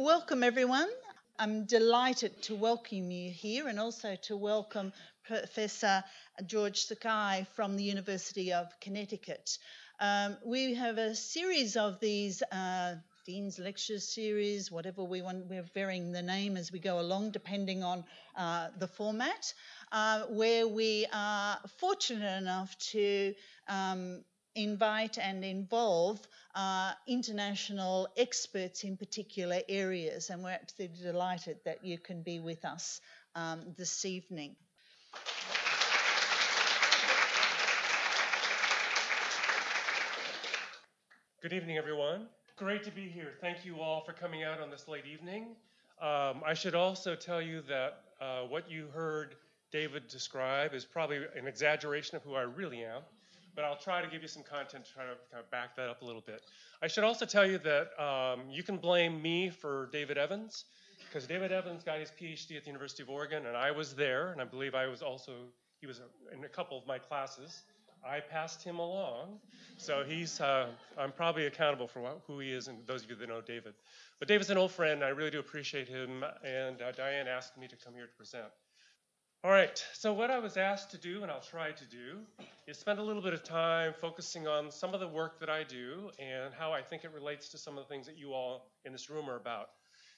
Welcome, everyone. I'm delighted to welcome you here and also to welcome Professor George Sugai from the University of Connecticut. Um, we have a series of these uh, Dean's Lecture Series, whatever we want, we're varying the name as we go along, depending on uh, the format, uh, where we are fortunate enough to um, invite and involve uh, international experts in particular areas, and we're absolutely delighted that you can be with us um, this evening. Good evening, everyone. Great to be here. Thank you all for coming out on this late evening. Um, I should also tell you that uh, what you heard David describe is probably an exaggeration of who I really am but I'll try to give you some content to try to kind of back that up a little bit. I should also tell you that um, you can blame me for David Evans, because David Evans got his PhD at the University of Oregon, and I was there, and I believe I was also, he was in a couple of my classes. I passed him along, so he's, uh, I'm probably accountable for what, who he is, and those of you that know David. But David's an old friend, I really do appreciate him, and uh, Diane asked me to come here to present. All right, so what I was asked to do, and I'll try to do, is spend a little bit of time focusing on some of the work that I do and how I think it relates to some of the things that you all in this room are about.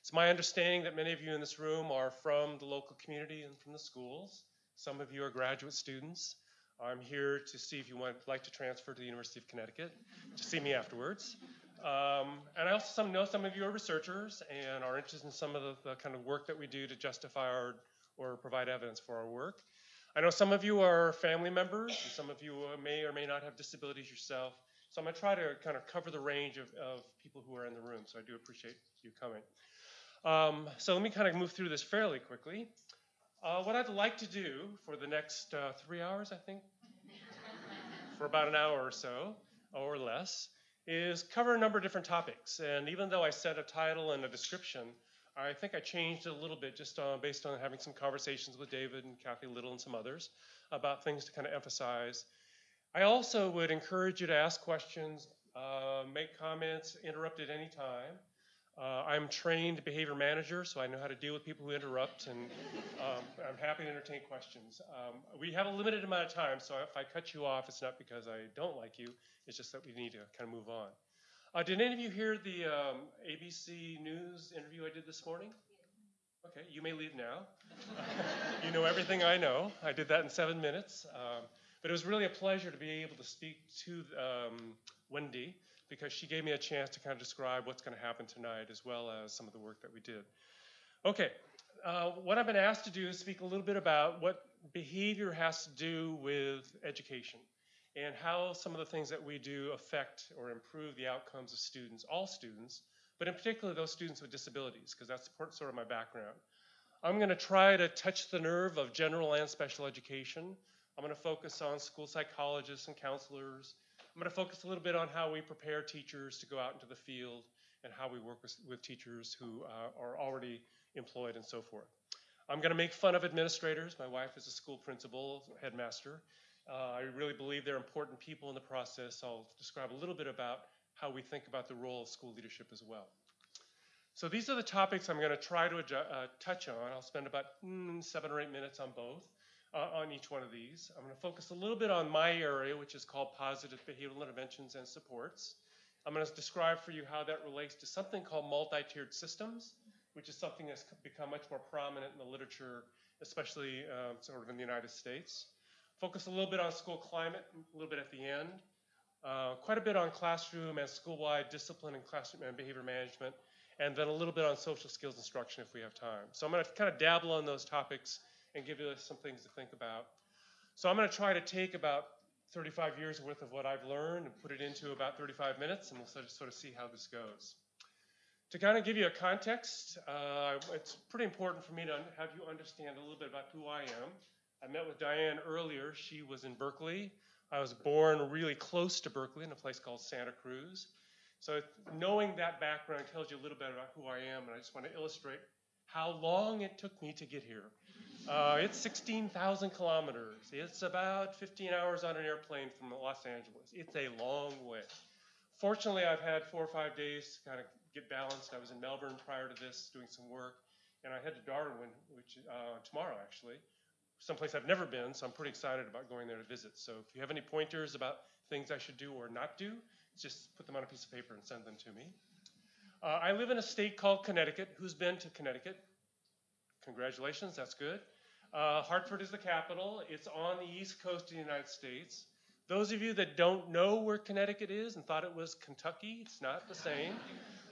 It's my understanding that many of you in this room are from the local community and from the schools. Some of you are graduate students. I'm here to see if you would like to transfer to the University of Connecticut to see me afterwards. Um, and I also some, know some of you are researchers and are interested in some of the, the kind of work that we do to justify our or provide evidence for our work. I know some of you are family members, and some of you may or may not have disabilities yourself. So I'm going to try to kind of cover the range of, of people who are in the room. So I do appreciate you coming. Um, so let me kind of move through this fairly quickly. Uh, what I'd like to do for the next uh, three hours, I think, for about an hour or so, or less, is cover a number of different topics. And even though I set a title and a description, I think I changed it a little bit just uh, based on having some conversations with David and Kathy Little and some others about things to kind of emphasize. I also would encourage you to ask questions, uh, make comments, interrupt at any time. Uh, I'm trained behavior manager, so I know how to deal with people who interrupt, and um, I'm happy to entertain questions. Um, we have a limited amount of time, so if I cut you off, it's not because I don't like you, it's just that we need to kind of move on. Uh, did any of you hear the um, ABC News interview I did this morning? Okay, you may leave now. you know everything I know. I did that in seven minutes. Um, but it was really a pleasure to be able to speak to um, Wendy because she gave me a chance to kind of describe what's going to happen tonight as well as some of the work that we did. Okay, uh, what I've been asked to do is speak a little bit about what behavior has to do with education and how some of the things that we do affect or improve the outcomes of students, all students, but in particular those students with disabilities, because that's sort of my background. I'm going to try to touch the nerve of general and special education. I'm going to focus on school psychologists and counselors. I'm going to focus a little bit on how we prepare teachers to go out into the field and how we work with, with teachers who uh, are already employed and so forth. I'm going to make fun of administrators. My wife is a school principal, headmaster, uh, I really believe they're important people in the process. I'll describe a little bit about how we think about the role of school leadership as well. So these are the topics I'm going to try to uh, touch on. I'll spend about mm, seven or eight minutes on both, uh, on each one of these. I'm going to focus a little bit on my area, which is called positive behavioral interventions and supports. I'm going to describe for you how that relates to something called multi-tiered systems, which is something that's become much more prominent in the literature, especially um, sort of in the United States focus a little bit on school climate, a little bit at the end, uh, quite a bit on classroom and school-wide discipline and classroom and behavior management, and then a little bit on social skills instruction if we have time. So I'm going to kind of dabble on those topics and give you some things to think about. So I'm going to try to take about 35 years worth of what I've learned and put it into about 35 minutes, and we'll sort of, see how this goes. To kind of give you a context, uh, it's pretty important for me to have you understand a little bit about who I am I met with Diane earlier. She was in Berkeley. I was born really close to Berkeley in a place called Santa Cruz. So knowing that background tells you a little bit about who I am, and I just want to illustrate how long it took me to get here. Uh, it's 16,000 kilometers. It's about 15 hours on an airplane from Los Angeles. It's a long way. Fortunately, I've had four or five days to kind of get balanced. I was in Melbourne prior to this doing some work, and I head to Darwin, which uh, tomorrow actually, someplace I've never been, so I'm pretty excited about going there to visit. So if you have any pointers about things I should do or not do, just put them on a piece of paper and send them to me. Uh, I live in a state called Connecticut. Who's been to Connecticut? Congratulations, that's good. Uh, Hartford is the capital. It's on the east coast of the United States. Those of you that don't know where Connecticut is and thought it was Kentucky, it's not the same.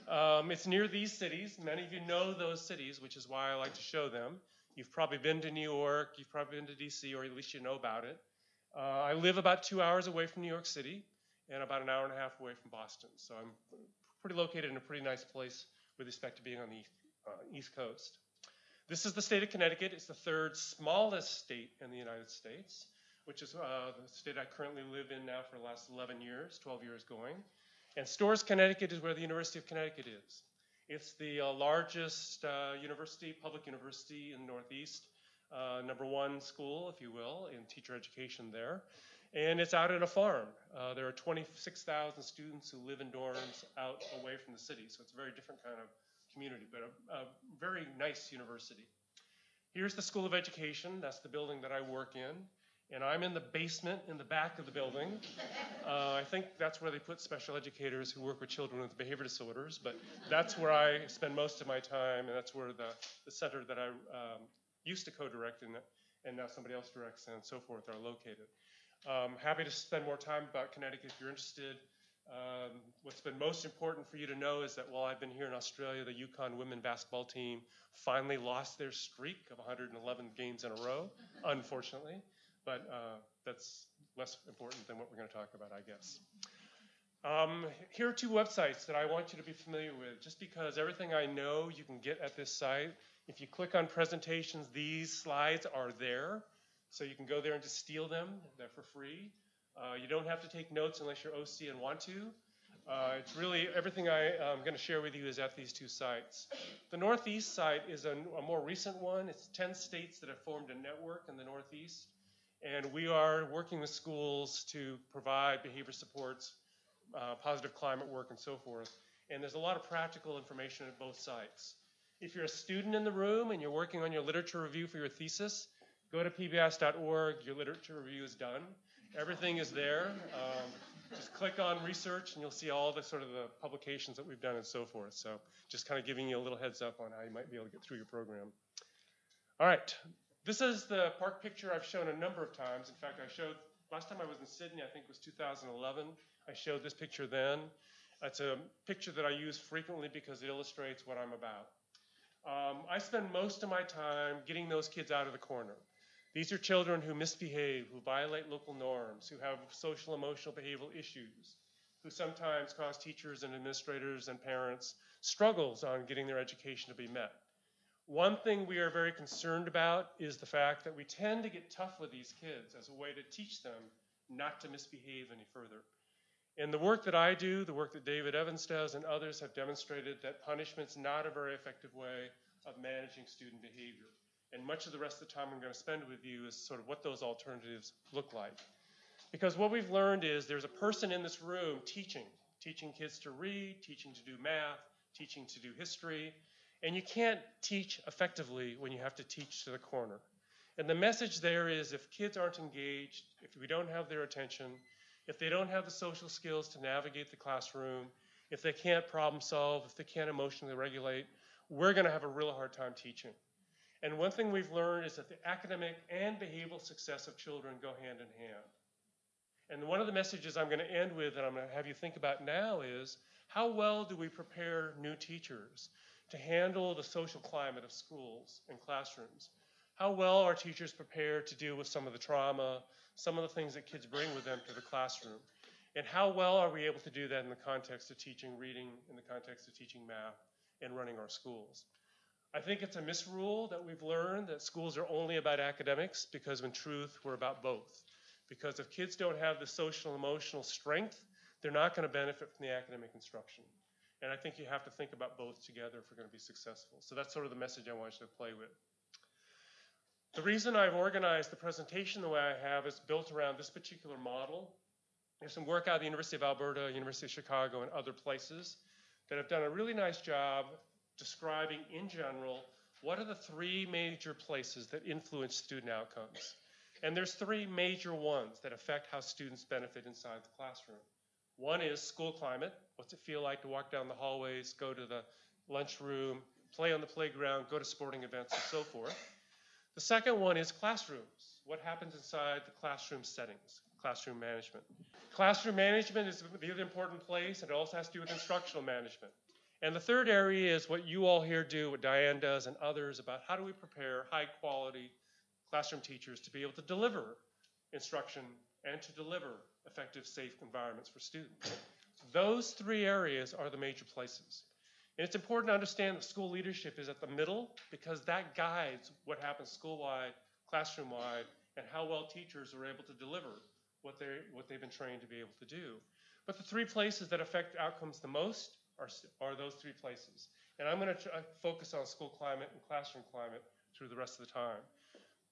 Um, it's near these cities. Many of you know those cities, which is why I like to show them. You've probably been to New York, you've probably been to DC, or at least you know about it. Uh, I live about two hours away from New York City and about an hour and a half away from Boston. So I'm pretty located in a pretty nice place with respect to being on the uh, East Coast. This is the state of Connecticut. It's the third smallest state in the United States, which is uh, the state I currently live in now for the last 11 years, 12 years going. And Storrs, Connecticut is where the University of Connecticut is. It's the uh, largest uh, university, public university in the Northeast, uh, number one school, if you will, in teacher education there and it's out at a farm. Uh, there are 26,000 students who live in dorms out away from the city, so it's a very different kind of community, but a, a, very nice university. Here's the School of Education. That's the building that I work in. And I'm in the basement in the back of the building. Uh, I think that's where they put special educators who work with children with behavior disorders, but that's where I spend most of my time, and that's where the, the center that I um, used to co direct and, and now somebody else directs and so forth are located. Um, happy to spend more time about Connecticut if you're interested. Um, what's been most important for you to know is that while I've been here in Australia, the UConn women basketball team finally lost their streak of 111 games in a row, unfortunately. But uh, that's less important than what we're going to talk about, I guess. Um, here are two websites that I want you to be familiar with, just because everything I know you can get at this site. If you click on presentations, these slides are there. So you can go there and just steal them. They're for free. Uh, you don't have to take notes unless you're OC and want to. Uh, it's really everything I, am going to share with you is at these two sites. The Northeast site is a, a, more recent one. It's 10 states that have formed a network in the Northeast. And we are working with schools to provide behavior supports, uh, positive climate work, and so forth. And there's a lot of practical information at both sites. If you're a student in the room and you're working on your literature review for your thesis, Go to pbs.org. Your literature review is done. Everything is there. Um, just click on research and you'll see all the sort of the publications that we've done and so forth. So just kind of giving you a little heads up on how you might be able to get through your program. All right. This is the park picture I've shown a number of times. In fact, I showed last time I was in Sydney, I think it was 2011. I showed this picture then. It's a picture that I use frequently because it illustrates what I'm about. Um, I spend most of my time getting those kids out of the corner. These are children who misbehave, who violate local norms, who have social emotional behavioral issues, who sometimes cause teachers and administrators and parents struggles on getting their education to be met. One thing we are very concerned about is the fact that we tend to get tough with these kids as a way to teach them not to misbehave any further. In the work that I do, the work that David Evans does, and others have demonstrated that punishment's not a very effective way of managing student behavior. And much of the rest of the time I'm going to spend with you is sort of what those alternatives look like. Because what we've learned is there's a person in this room teaching, teaching kids to read, teaching to do math, teaching to do history, and you can't teach effectively when you have to teach to the corner. And the message there is if kids aren't engaged, if we don't have their attention, if they don't have the social skills to navigate the classroom, if they can't problem solve, if they can't emotionally regulate, we're going to have a real hard time teaching. And one thing we've learned is that the academic and behavioral success of children go hand in hand. And one of the messages I'm going to end with and I'm going to have you think about now is how well do we prepare new teachers to handle the social climate of schools and classrooms? How well are teachers prepared to deal with some of the trauma, some of the things that kids bring with them to the classroom? And how well are we able to do that in the context of teaching reading, in the context of teaching math, and running our schools? I think it's a misrule that we've learned that schools are only about academics because in truth we're about both. Because if kids don't have the social emotional strength, they're not going to benefit from the academic instruction. And I think you have to think about both together if we're going to be successful. So that's sort of the message I want you to play with. The reason I've organized the presentation the way I have is built around this particular model. There's some work out of the University of Alberta, University of Chicago, and other places that have done a really nice job describing, in general, what are the three major places that influence student outcomes. And there's three major ones that affect how students benefit inside the classroom. One is school climate. What's it feel like to walk down the hallways, go to the lunchroom, play on the playground, go to sporting events, and so forth. The second one is classrooms. What happens inside the classroom settings, classroom management. Classroom management is the other important place, and it also has to do with instructional management. And the third area is what you all here do, what Diane does, and others about how do we prepare high quality classroom teachers to be able to deliver instruction and to deliver effective, safe environments for students. Those three areas are the major places. And it's important to understand that school leadership is at the middle because that guides what happens school-wide, classroom-wide, and how well teachers are able to deliver what, they what they've been trained to be able to do. But the three places that affect outcomes the most are, are those three places. And I'm going to focus on school climate and classroom climate through the rest of the time.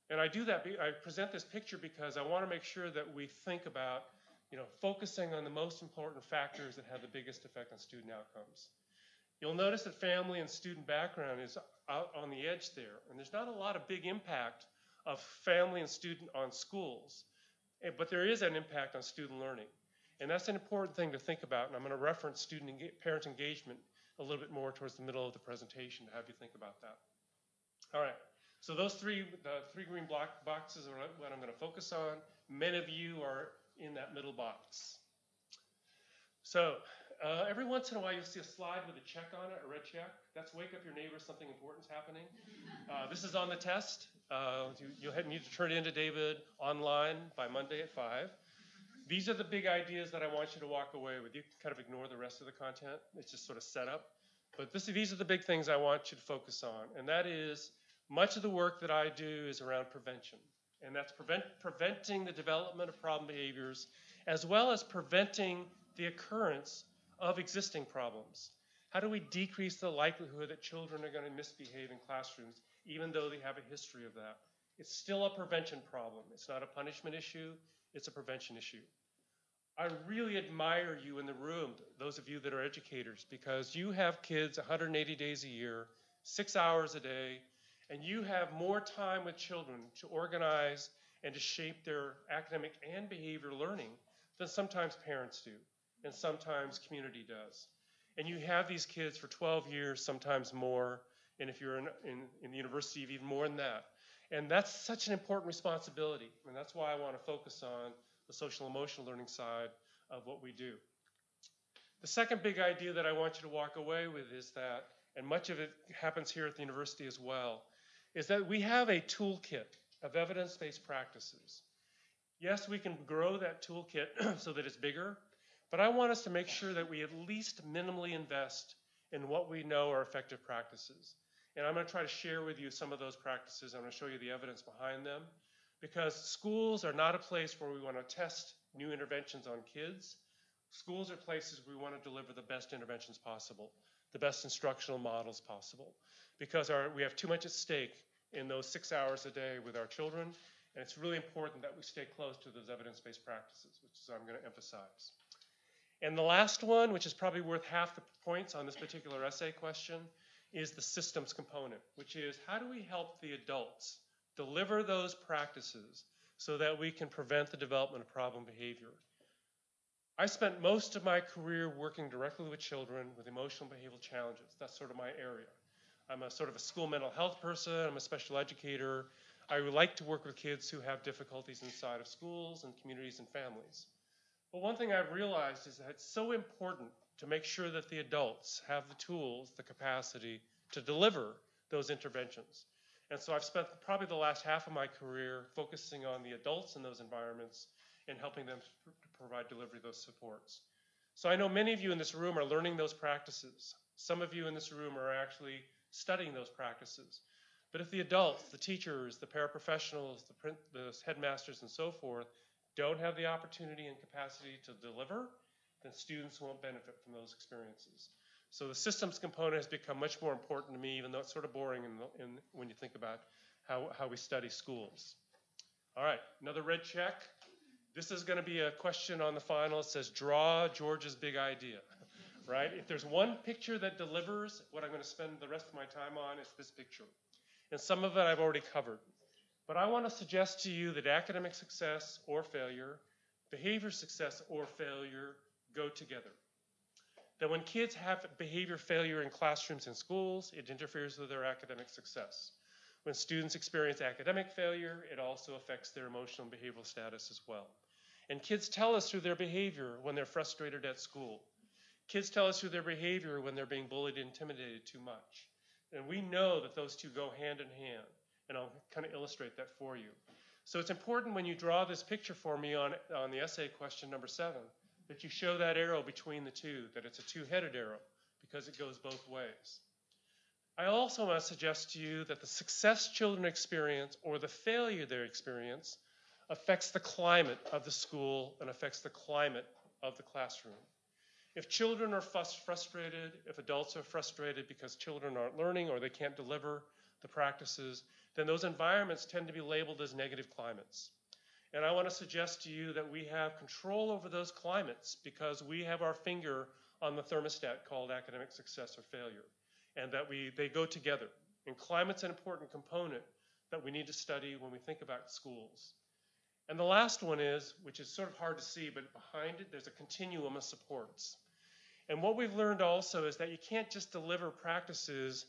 And I do that, I present this picture because I want to make sure that we think about, you know, focusing on the most important factors that have the biggest effect on student outcomes. You'll notice that family and student background is out on the edge there, and there's not a lot of big impact of family and student on schools, eh, but there is an impact on student learning. And that's an important thing to think about, and I'm going to reference student and parent engagement a little bit more towards the middle of the presentation to have you think about that. All right. So those three, the three green block boxes are what I'm going to focus on. Many of you are in that middle box. So uh, every once in a while you'll see a slide with a check on it, a red check. That's wake up your neighbor, something important's happening. Uh, this is on the test. Uh, you, will need to turn it in to David online by Monday at 5. These are the big ideas that I want you to walk away with. You can kind of ignore the rest of the content. It's just sort of set up. But this, these are the big things I want you to focus on. And that is much of the work that I do is around prevention, and that's prevent, preventing the development of problem behaviors as well as preventing the occurrence of existing problems. How do we decrease the likelihood that children are going to misbehave in classrooms, even though they have a history of that? It's still a prevention problem. It's not a punishment issue, it's a prevention issue. I really admire you in the room, those of you that are educators, because you have kids 180 days a year, six hours a day, and you have more time with children to organize and to shape their academic and behavior learning than sometimes parents do, and sometimes community does. And you have these kids for 12 years, sometimes more, and if you're in, in, in the university, even more than that. And that's such an important responsibility, and that's why I want to focus on the social emotional learning side of what we do. The second big idea that I want you to walk away with is that, and much of it happens here at the university as well, is that we have a toolkit of evidence-based practices. Yes, we can grow that toolkit so that it's bigger, but I want us to make sure that we at least minimally invest in what we know are effective practices. And I'm going to try to share with you some of those practices. I'm going to show you the evidence behind them because schools are not a place where we want to test new interventions on kids. Schools are places we want to deliver the best interventions possible, the best instructional models possible, because our, we have too much at stake in those six hours a day with our children. And it's really important that we stay close to those evidence-based practices, which is I'm going to emphasize. And the last one, which is probably worth half the points on this particular essay question, is the systems component, which is how do we help the adults deliver those practices so that we can prevent the development of problem behavior. I spent most of my career working directly with children with emotional behavioral challenges. That's sort of my area. I'm a sort of a school mental health person. I'm a special educator. I like to work with kids who have difficulties inside of schools and communities and families. But one thing I've realized is that it's so important to make sure that the adults have the tools, the capacity to deliver those interventions. And so I've spent probably the last half of my career focusing on the adults in those environments and helping them to provide delivery of those supports. So I know many of you in this room are learning those practices. Some of you in this room are actually studying those practices. But if the adults, the teachers, the paraprofessionals, the, print, the headmasters, and so forth don't have the opportunity and capacity to deliver, then students won't benefit from those experiences. So the systems component has become much more important to me, even though it's sort of boring in the, in, when you think about how, how we study schools. All right, another red check. This is going to be a question on the final. It says, draw George's big idea. Right? If there's one picture that delivers what I'm going to spend the rest of my time on, it's this picture. And some of it I've already covered. But I want to suggest to you that academic success or failure, behavior success or failure go together. That when kids have behavior failure in classrooms and schools, it interferes with their academic success. When students experience academic failure, it also affects their emotional and behavioral status as well. And kids tell us through their behavior when they're frustrated at school. Kids tell us through their behavior when they're being bullied and intimidated too much. And we know that those two go hand in hand. And I'll kind of illustrate that for you. So it's important when you draw this picture for me on, on the essay question number seven that you show that arrow between the two, that it's a two headed arrow, because it goes both ways. I also want to suggest to you that the success children experience or the failure they experience affects the climate of the school and affects the climate of the classroom. If children are frustrated, if adults are frustrated because children aren't learning or they can't deliver the practices, then those environments tend to be labeled as negative climates. And I want to suggest to you that we have control over those climates because we have our finger on the thermostat called academic success or failure, and that we, they go together. And climate's an important component that we need to study when we think about schools. And the last one is, which is sort of hard to see, but behind it, there's a continuum of supports. And what we've learned also is that you can't just deliver practices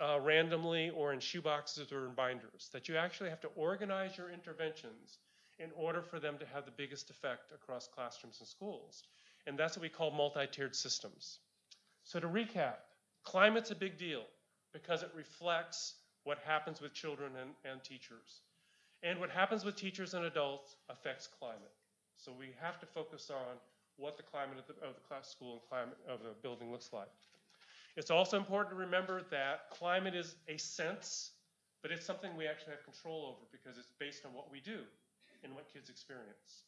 uh, randomly or in shoeboxes or in binders, that you actually have to organize your interventions in order for them to have the biggest effect across classrooms and schools. And that's what we call multi-tiered systems. So to recap, climate's a big deal because it reflects what happens with children and, and teachers. And what happens with teachers and adults affects climate. So we have to focus on what the climate of the, of the class school and climate of the building looks like. It's also important to remember that climate is a sense, but it's something we actually have control over because it's based on what we do and what kids experience.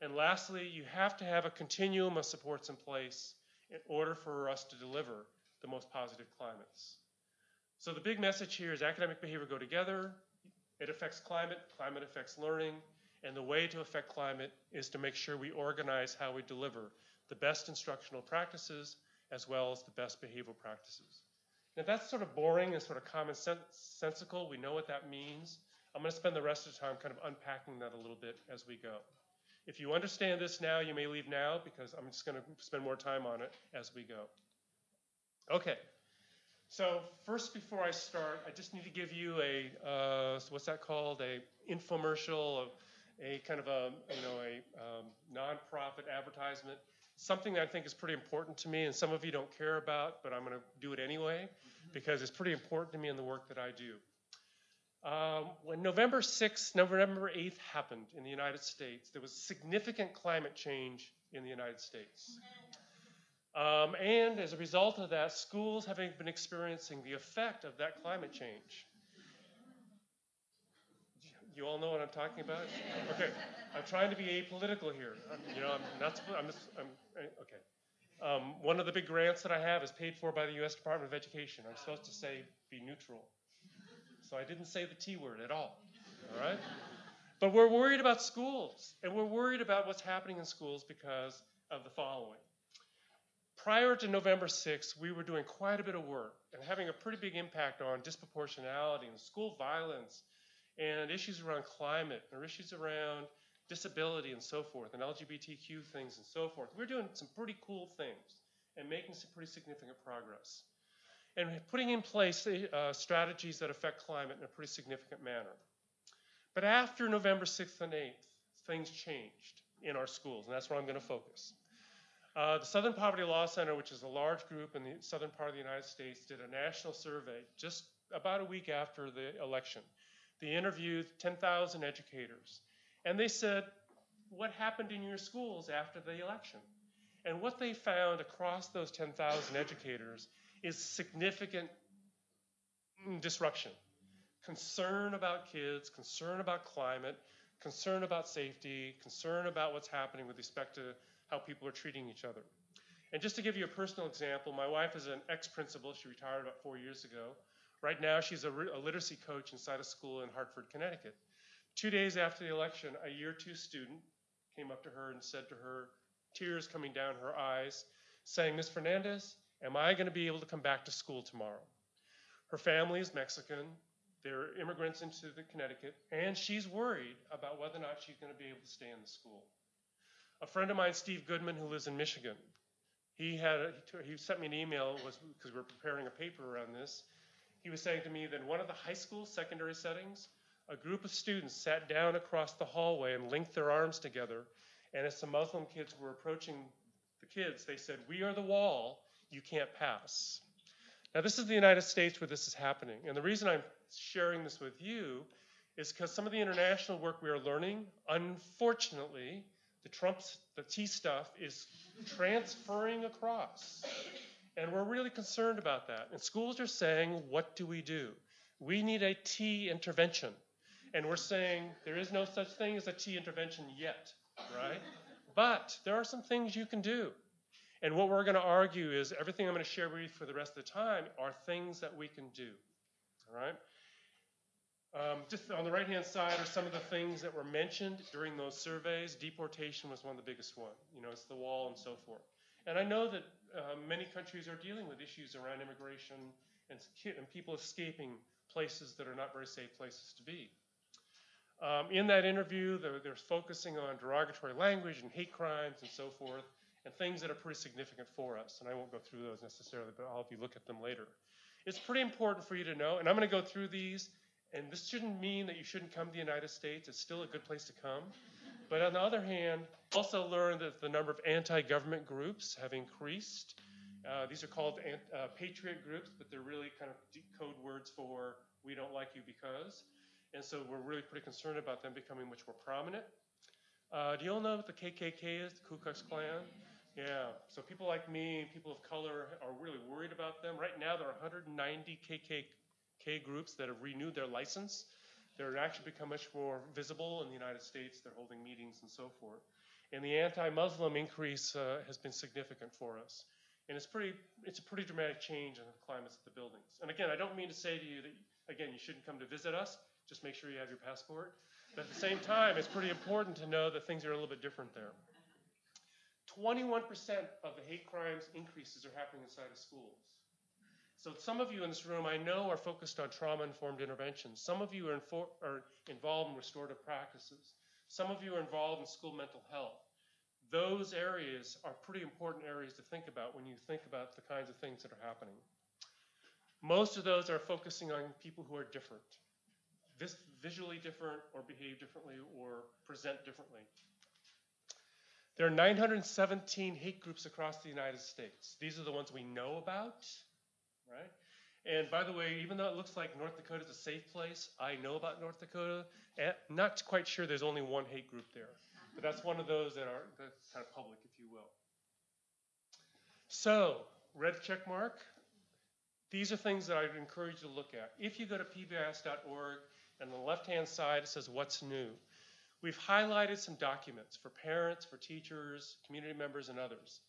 And lastly, you have to have a continuum of supports in place in order for us to deliver the most positive climates. So the big message here is academic behavior go together. It affects climate, climate affects learning, and the way to affect climate is to make sure we organize how we deliver the best instructional practices as well as the best behavioral practices. Now that's sort of boring and sort of common sensical. We know what that means. I'm going to spend the rest of the time kind of unpacking that a little bit as we go. If you understand this now, you may leave now because I'm just going to spend more time on it as we go. Okay. So first, before I start, I just need to give you a uh, what's that called? A infomercial, a, kind of a you know a um, nonprofit advertisement. Something that I think is pretty important to me, and some of you don't care about, but I'm going to do it anyway because it's pretty important to me in the work that I do. Um, when November 6th, November 8th happened in the United States, there was significant climate change in the United States. Um, and as a result of that, schools have been experiencing the effect of that climate change. You all know what I'm talking about? Okay, I'm trying to be apolitical here. You know, I'm not. I'm, just, I'm okay. Um, one of the big grants that I have is paid for by the U.S. Department of Education. I'm supposed to say be neutral, so I didn't say the T word at all. All right. But we're worried about schools, and we're worried about what's happening in schools because of the following prior to November 6th, we were doing quite a bit of work and having a pretty big impact on disproportionality and school violence and issues around climate or issues around disability and so forth and LGBTQ things and so forth. We're doing some pretty cool things and making some pretty significant progress and putting in place uh, strategies that affect climate in a pretty significant manner. But after November 6th and 8th, things changed in our schools, and that's where I'm going to focus. Uh, the Southern Poverty Law Center, which is a large group in the southern part of the United States, did a national survey just about a week after the election. They interviewed 10,000 educators, and they said, What happened in your schools after the election? And what they found across those 10,000 educators is significant disruption. Concern about kids, concern about climate, concern about safety, concern about what's happening with respect to how people are treating each other. And just to give you a personal example, my wife is an ex principal. She retired about four years ago. Right now, she's a, a, literacy coach inside a school in Hartford, Connecticut. Two days after the election, a year two student came up to her and said to her, tears coming down her eyes, saying, Ms. Fernandez, am I going to be able to come back to school tomorrow? Her family is Mexican. They're immigrants into the Connecticut, and she's worried about whether or not she's going to be able to stay in the school. A friend of mine, Steve Goodman, who lives in Michigan, he had a, he sent me an email because we were preparing a paper around this. He was saying to me that in one of the high school secondary settings, a group of students sat down across the hallway and linked their arms together. And as some Muslim kids were approaching the kids, they said, "We are the wall. You can't pass." Now, this is the United States where this is happening. And the reason I'm sharing this with you is because some of the international work we are learning, unfortunately, the Trump's, the T stuff is transferring across. And we're really concerned about that. And schools are saying, what do we do? We need a T intervention. And we're saying there is no such thing as a T intervention yet, right? But there are some things you can do. And what we're going to argue is everything I'm going to share with you for the rest of the time are things that we can do. All right? Um, just on the right-hand side are some of the things that were mentioned during those surveys. Deportation was one of the biggest one. You know, it's the wall and so forth. And I know that uh, many countries are dealing with issues around immigration and, and, people escaping places that are not very safe places to be. Um, in that interview, they're, they're focusing on derogatory language and hate crimes and so forth and things that are pretty significant for us. And I won't go through those necessarily, but I'll have you look at them later. It's pretty important for you to know, and I'm going to go through these, and this shouldn't mean that you shouldn't come to the United States. It's still a good place to come. But on the other hand, also learned that the number of anti-government groups have increased. Uh, these are called uh, patriot groups, but they're really kind of code words for we don't like you because. And so we're really pretty concerned about them becoming much more prominent. Uh, do you all know what the KKK is, the Ku Klux Klan? Yeah, so people like me, people of color, are really worried about them. Right now, there are 190 KKK groups that have renewed their license. They're actually become much more visible in the United States. They're holding meetings and so forth. And the anti-Muslim increase uh, has been significant for us. And it's pretty, it's a pretty dramatic change in the climates of the buildings. And again, I don't mean to say to you that, again, you shouldn't come to visit us. Just make sure you have your passport. But at the same time, it's pretty important to know that things are a little bit different there. 21% of the hate crimes increases are happening inside of schools. So some of you in this room I know are focused on trauma-informed interventions. Some of you are, are, involved in restorative practices. Some of you are involved in school mental health. Those areas are pretty important areas to think about when you think about the kinds of things that are happening. Most of those are focusing on people who are different, vis visually different or behave differently or present differently. There are 917 hate groups across the United States. These are the ones we know about, right? And by the way, even though it looks like North Dakota is a safe place, I know about North Dakota. And not quite sure there's only one hate group there. But that's one of those that are that's kind of public, if you will. So, red check mark. These are things that I'd encourage you to look at. If you go to pbis.org, and on the left-hand side it says what's new. We've highlighted some documents for parents, for teachers, community members, and others.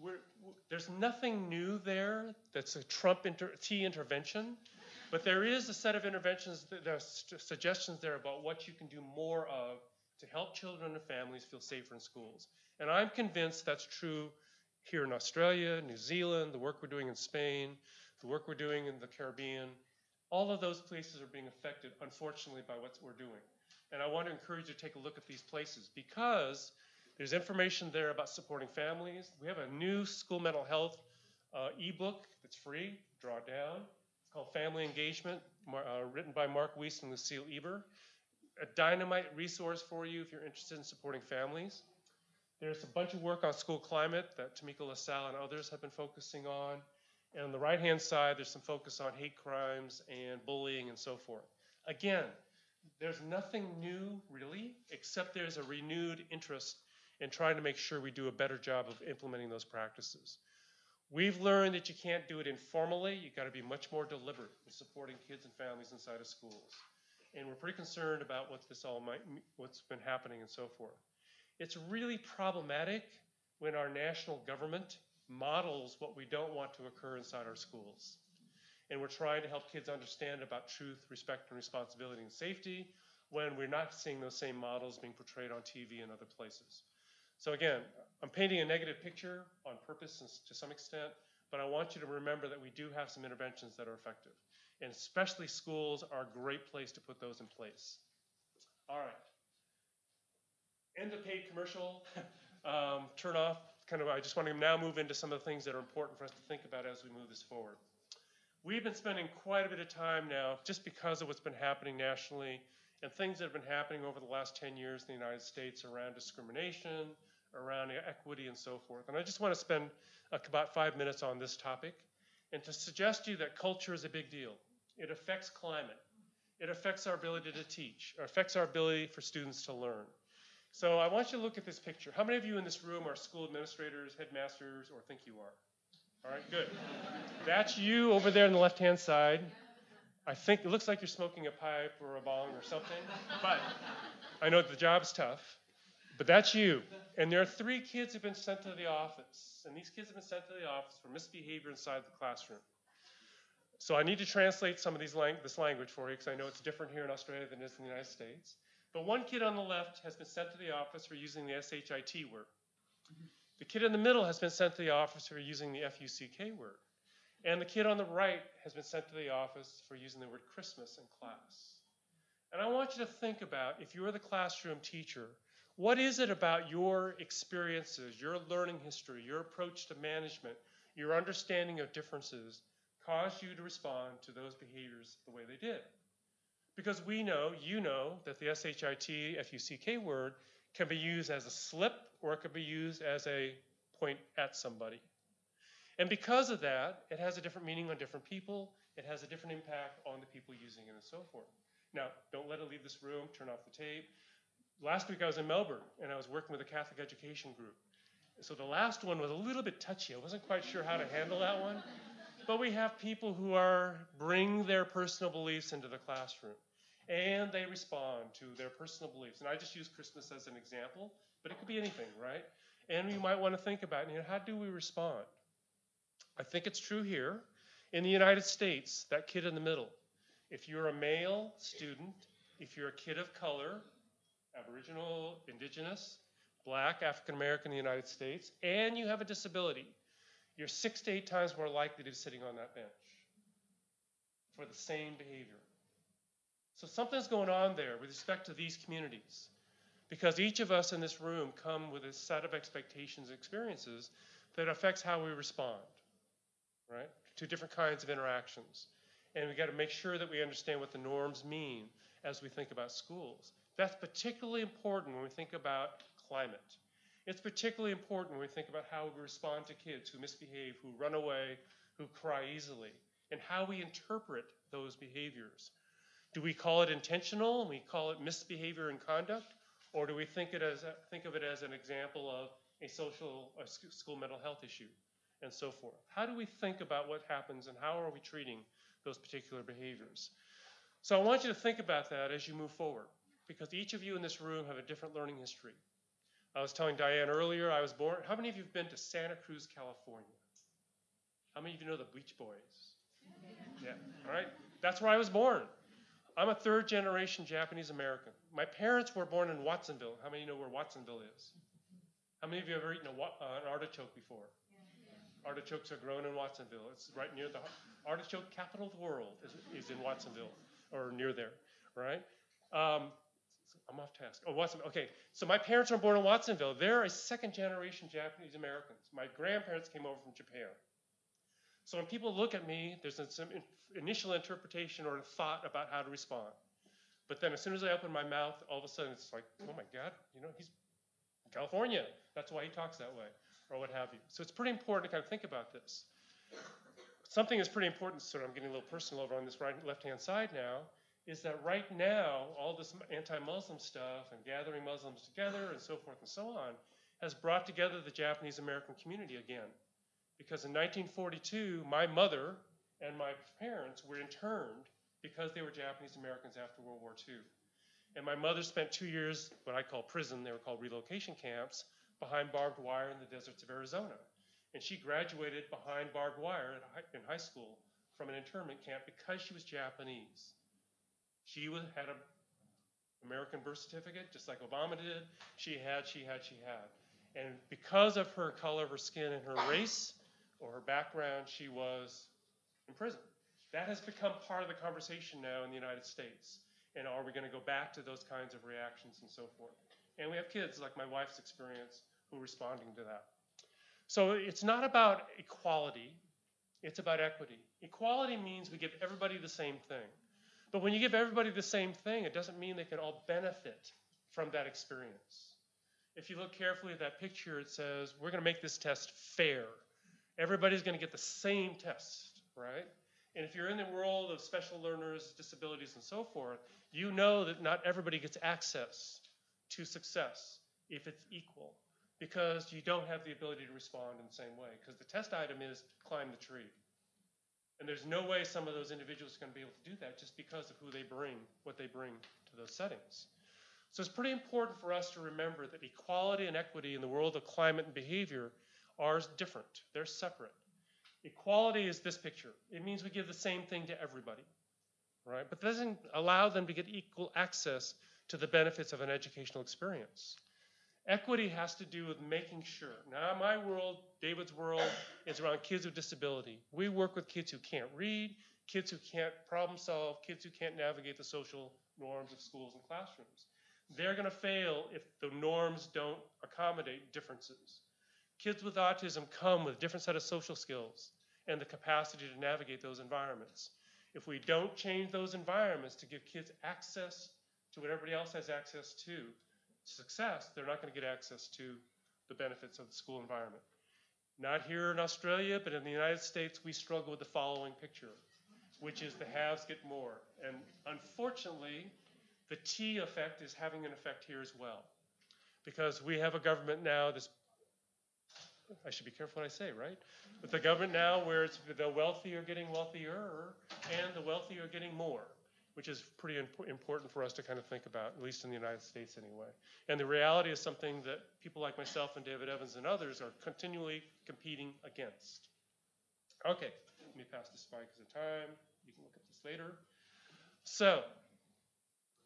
We're, there's nothing new there that's a Trump inter, T intervention, but there is a set of interventions, there are suggestions there about what you can do more of to help children and families feel safer in schools. And I'm convinced that's true here in Australia, New Zealand, the work we're doing in Spain, the work we're doing in the Caribbean. All of those places are being affected, unfortunately, by what we're doing. And I want to encourage you to take a look at these places because there's information there about supporting families. We have a new school mental health uh, ebook that's free. Draw down. It's called Family Engagement, uh, written by Mark Weist and Lucille Eber. A dynamite resource for you if you're interested in supporting families. There's a bunch of work on school climate that Tamika LaSalle and others have been focusing on. And on the right hand side, there's some focus on hate crimes and bullying and so forth. Again, there's nothing new really, except there's a renewed interest in trying to make sure we do a better job of implementing those practices. We've learned that you can't do it informally. You've got to be much more deliberate in supporting kids and families inside of schools. And we're pretty concerned about what this all might, what's been happening and so forth. It's really problematic when our national government models what we don't want to occur inside our schools and we're trying to help kids understand about truth, respect, and responsibility and safety when we're not seeing those same models being portrayed on TV and other places. So again, I'm painting a negative picture on purpose to some extent, but I want you to remember that we do have some interventions that are effective. And especially schools are a great place to put those in place. All right. End of paid commercial. um, turn off. Kind of. I just want to now move into some of the things that are important for us to think about as we move this forward. We've been spending quite a bit of time now, just because of what's been happening nationally and things that have been happening over the last 10 years in the United States around discrimination, around equity, and so forth. And I just want to spend uh, about five minutes on this topic and to suggest to you that culture is a big deal. It affects climate. It affects our ability to teach. It affects our ability for students to learn. So I want you to look at this picture. How many of you in this room are school administrators, headmasters, or think you are? All right, good. That's you over there on the left-hand side. I think it looks like you're smoking a pipe or a bong or something, but I know the job's tough. But that's you. And there are three kids who've been sent to the office, and these kids have been sent to the office for misbehavior inside the classroom. So I need to translate some of these lang- this language for you because I know it's different here in Australia than it is in the United States. But one kid on the left has been sent to the office for using the SHIT word. The kid in the middle has been sent to the office for using the FUCK word. And the kid on the right has been sent to the office for using the word Christmas in class. And I want you to think about if you're the classroom teacher, what is it about your experiences, your learning history, your approach to management, your understanding of differences caused you to respond to those behaviors the way they did? Because we know, you know, that the SHIT, FUCK word can be used as a slip or it could be used as a point at somebody. And because of that, it has a different meaning on different people. It has a different impact on the people using it and so forth. Now, don't let it leave this room, turn off the tape. Last week I was in Melbourne and I was working with a Catholic education group. So the last one was a little bit touchy. I wasn't quite sure how to handle that one. But we have people who are bring their personal beliefs into the classroom and they respond to their personal beliefs. And I just use Christmas as an example, but it could be anything, right? And you might want to think about, you know, how do we respond? I think it's true here. In the United States, that kid in the middle, if you're a male student, if you're a kid of color, Aboriginal, Indigenous, Black, African American in the United States, and you have a disability, you're six to eight times more likely to be sitting on that bench for the same behavior. So something's going on there with respect to these communities. Because each of us in this room come with a set of expectations and experiences that affects how we respond, right, to different kinds of interactions. And we got to make sure that we understand what the norms mean as we think about schools. That's particularly important when we think about climate. It's particularly important when we think about how we respond to kids who misbehave, who run away, who cry easily, and how we interpret those behaviors. Do we call it intentional and we call it misbehavior and conduct? Or do we think, it as think of it as an example of a social, a school mental health issue, and so forth? How do we think about what happens and how are we treating those particular behaviors? So I want you to think about that as you move forward, because each of you in this room have a different learning history. I was telling Diane earlier, I was born. How many of you have been to Santa Cruz, California? How many of you know the Beach Boys? Yeah, all right. That's where I was born. I'm a third generation Japanese American. My parents were born in Watsonville. How many of you know where Watsonville is? How many of you have ever eaten a, uh, an artichoke before? Artichokes are grown in Watsonville. It's right near the artichoke capital of the world is, is in Watsonville or near there, right? Um, I'm off task. Oh, Watsonville. Okay, so my parents were born in Watsonville. They're a second generation Japanese Americans. My grandparents came over from Japan. So when people look at me, there's some initial interpretation or thought about how to respond. But then as soon as I open my mouth, all of a sudden it's like, oh my God, you know, he's California. That's why he talks that way, or what have you. So it's pretty important to kind of think about this. Something is pretty important, of, I'm getting a little personal over on this right left-hand side now, is that right now, all this anti-Muslim stuff and gathering Muslims together and so forth and so on has brought together the Japanese American community again. Because in 1942, my mother and my parents were interned because they were Japanese Americans after World War II. And my mother spent two years, what I call prison, they were called relocation camps, behind barbed wire in the deserts of Arizona. And she graduated behind barbed wire in high school from an internment camp because she was Japanese. She was, had an American birth certificate, just like Obama did. She had, she had, she had. And because of her color of her skin and her race or her background, she was in prison. That has become part of the conversation now in the United States. And are we going to go back to those kinds of reactions and so forth? And we have kids, like my wife's experience, who are responding to that. So it's not about equality, it's about equity. Equality means we give everybody the same thing. But when you give everybody the same thing, it doesn't mean they can all benefit from that experience. If you look carefully at that picture, it says, we're going to make this test fair. Everybody's going to get the same test, right? And if you're in the world of special learners, disabilities, and so forth, you know that not everybody gets access to success if it's equal because you don't have the ability to respond in the same way. Because the test item is climb the tree. And there's no way some of those individuals are going to be able to do that just because of who they bring, what they bring to those settings. So it's pretty important for us to remember that equality and equity in the world of climate and behavior are different. They're separate. Equality is this picture. It means we give the same thing to everybody, right? But doesn't allow them to get equal access to the benefits of an educational experience. Equity has to do with making sure. Now, my world, David's world, is around kids with disability. We work with kids who can't read, kids who can't problem solve, kids who can't navigate the social norms of schools and classrooms. They're going to fail if the norms don't accommodate differences. Kids with autism come with a different set of social skills and the capacity to navigate those environments. If we don't change those environments to give kids access to what everybody else has access to, success, they're not going to get access to the benefits of the school environment. Not here in Australia, but in the United States, we struggle with the following picture, which is the haves get more. And unfortunately, the T effect is having an effect here as well. Because we have a government now that's I should be careful what I say, right? But the government now, where it's the wealthy are getting wealthier and the wealthy are getting more, which is pretty imp- important for us to kind of think about, at least in the United States anyway. And the reality is something that people like myself and David Evans and others are continually competing against. Okay, let me pass this by because of time. You can look at this later. So,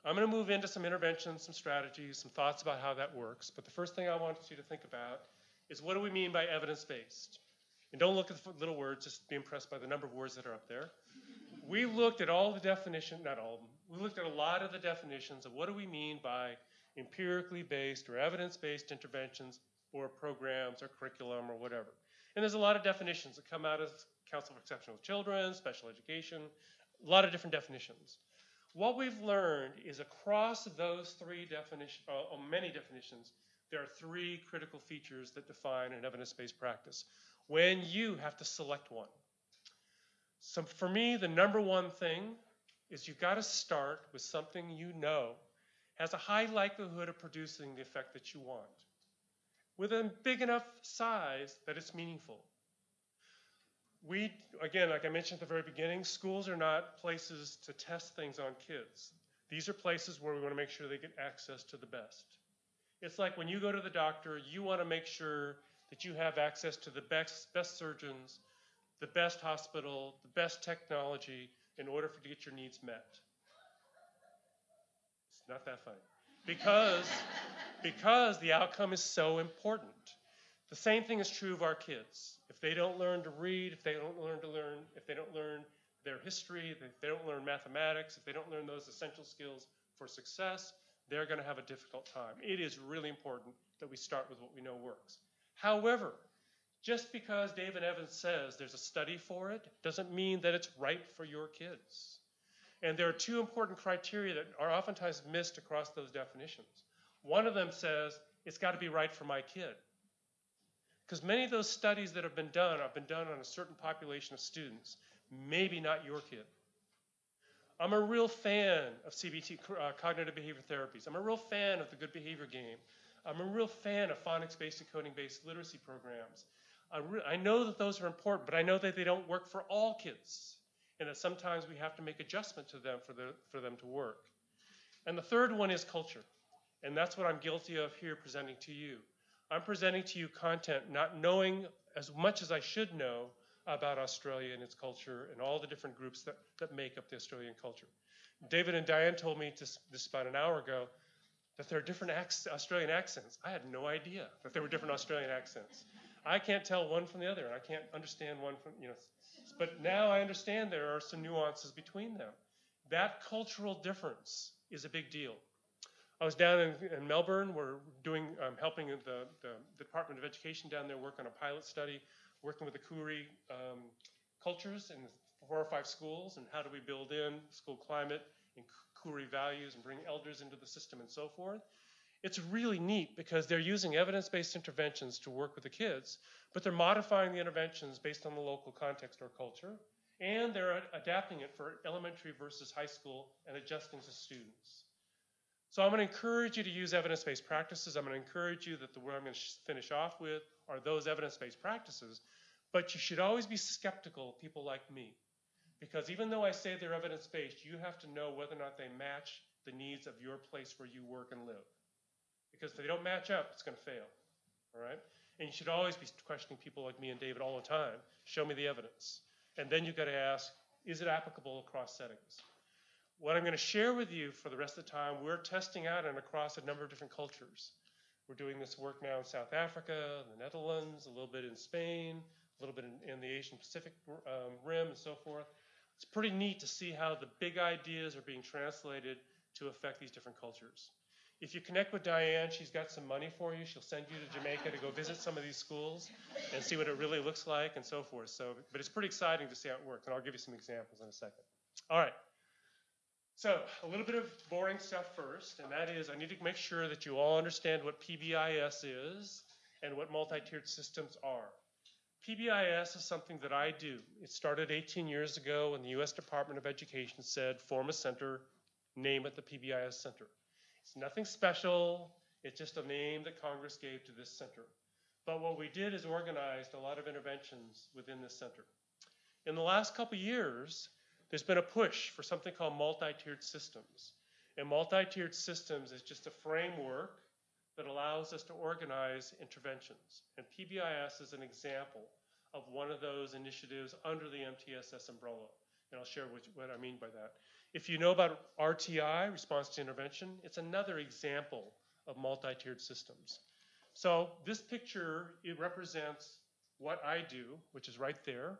I'm going to move into some interventions, some strategies, some thoughts about how that works. But the first thing I want you to think about is what do we mean by evidence-based? And don't look at the little words, just be impressed by the number of words that are up there. We looked at all the definitions, not all of them, we looked at a lot of the definitions of what do we mean by empirically based or evidence-based interventions or programs or curriculum or whatever. And there's a lot of definitions that come out of Council for Exceptional Children, special education, a lot of different definitions. What we've learned is across those three definitions, uh, many definitions, there are three critical features that define an evidence-based practice when you have to select one. So for me, the number one thing is you've got to start with something you know has a high likelihood of producing the effect that you want with a big enough size that it's meaningful. We, again, like I mentioned at the very beginning, schools are not places to test things on kids. These are places where we want to make sure they get access to the best. It's like when you go to the doctor, you want to make sure that you have access to the best, best surgeons, the best hospital, the best technology in order for to get your needs met. It's not that funny. Because, because the outcome is so important. The same thing is true of our kids. If they don't learn to read, if they don't learn to learn, if they don't learn their history, if they don't learn mathematics, if they don't learn those essential skills for success, they're going to have a difficult time. It is really important that we start with what we know works. However, just because David Evans says there's a study for it doesn't mean that it's right for your kids. And there are two important criteria that are oftentimes missed across those definitions. One of them says it's got to be right for my kid. Because many of those studies that have been done have been done on a certain population of students, maybe not your kid. I'm a real fan of CBT, uh, cognitive behavior therapies. I'm a real fan of the good behavior game. I'm a real fan of phonics-based and coding-based literacy programs. I, re- I know that those are important, but I know that they don't work for all kids, and that sometimes we have to make adjustment to them for, the, for them to work. And the third one is culture, and that's what I'm guilty of here presenting to you. I'm presenting to you content not knowing as much as I should know about Australia and its culture and all the different groups that, that make up the Australian culture. David and Diane told me just, about an hour ago, that there are different ac- Australian accents. I had no idea that there were different Australian accents. I can't tell one from the other, and I can't understand one from, you know. But now I understand there are some nuances between them. That cultural difference is a big deal. I was down in, in Melbourne. We're doing, um, helping the, the, Department of Education down there work on a pilot study, working with the Koori um, cultures in four or five schools, and how do we build in school climate and Koori values and bring elders into the system and so forth. It's really neat because they're using evidence-based interventions to work with the kids, but they're modifying the interventions based on the local context or culture, and they're adapting it for elementary versus high school and adjusting to students. So I'm going to encourage you to use evidence-based practices. I'm going to encourage you that the word I'm going to finish off with are those evidence-based practices, but you should always be skeptical of people like me. Because even though I say they're evidence-based, you have to know whether or not they match the needs of your place where you work and live. Because if they don't match up, it's going to fail. All right? And you should always be questioning people like me and David all the time. Show me the evidence. And then you've got to ask, is it applicable across settings? What I'm going to share with you for the rest of the time, we're testing out and across a number of different cultures. We're doing this work now in South Africa, the Netherlands, a little bit in Spain, a little bit in, in the Asian Pacific um, Rim, and so forth. It's pretty neat to see how the big ideas are being translated to affect these different cultures. If you connect with Diane, she's got some money for you. She'll send you to Jamaica to go visit some of these schools and see what it really looks like and so forth. So, but it's pretty exciting to see how it works, and I'll give you some examples in a second. All right. So, a little bit of boring stuff first, and that is I need to make sure that you all understand what PBIS is and what multi-tiered systems are. PBIS is something that I do. It started 18 years ago when the U.S. Department of Education said, form a center, name it the PBIS Center. It's nothing special, it's just a name that Congress gave to this center. But what we did is organized a lot of interventions within this center. In the last couple years, there's been a push for something called multi-tiered systems. And multi-tiered systems is just a framework that allows us to organize interventions. And PBIS is an example of one of those initiatives under the MTSS umbrella. And I'll share what, what I mean by that. If you know about RTI, response to intervention, it's another example of multi-tiered systems. So this picture, it represents what I do, which is right there.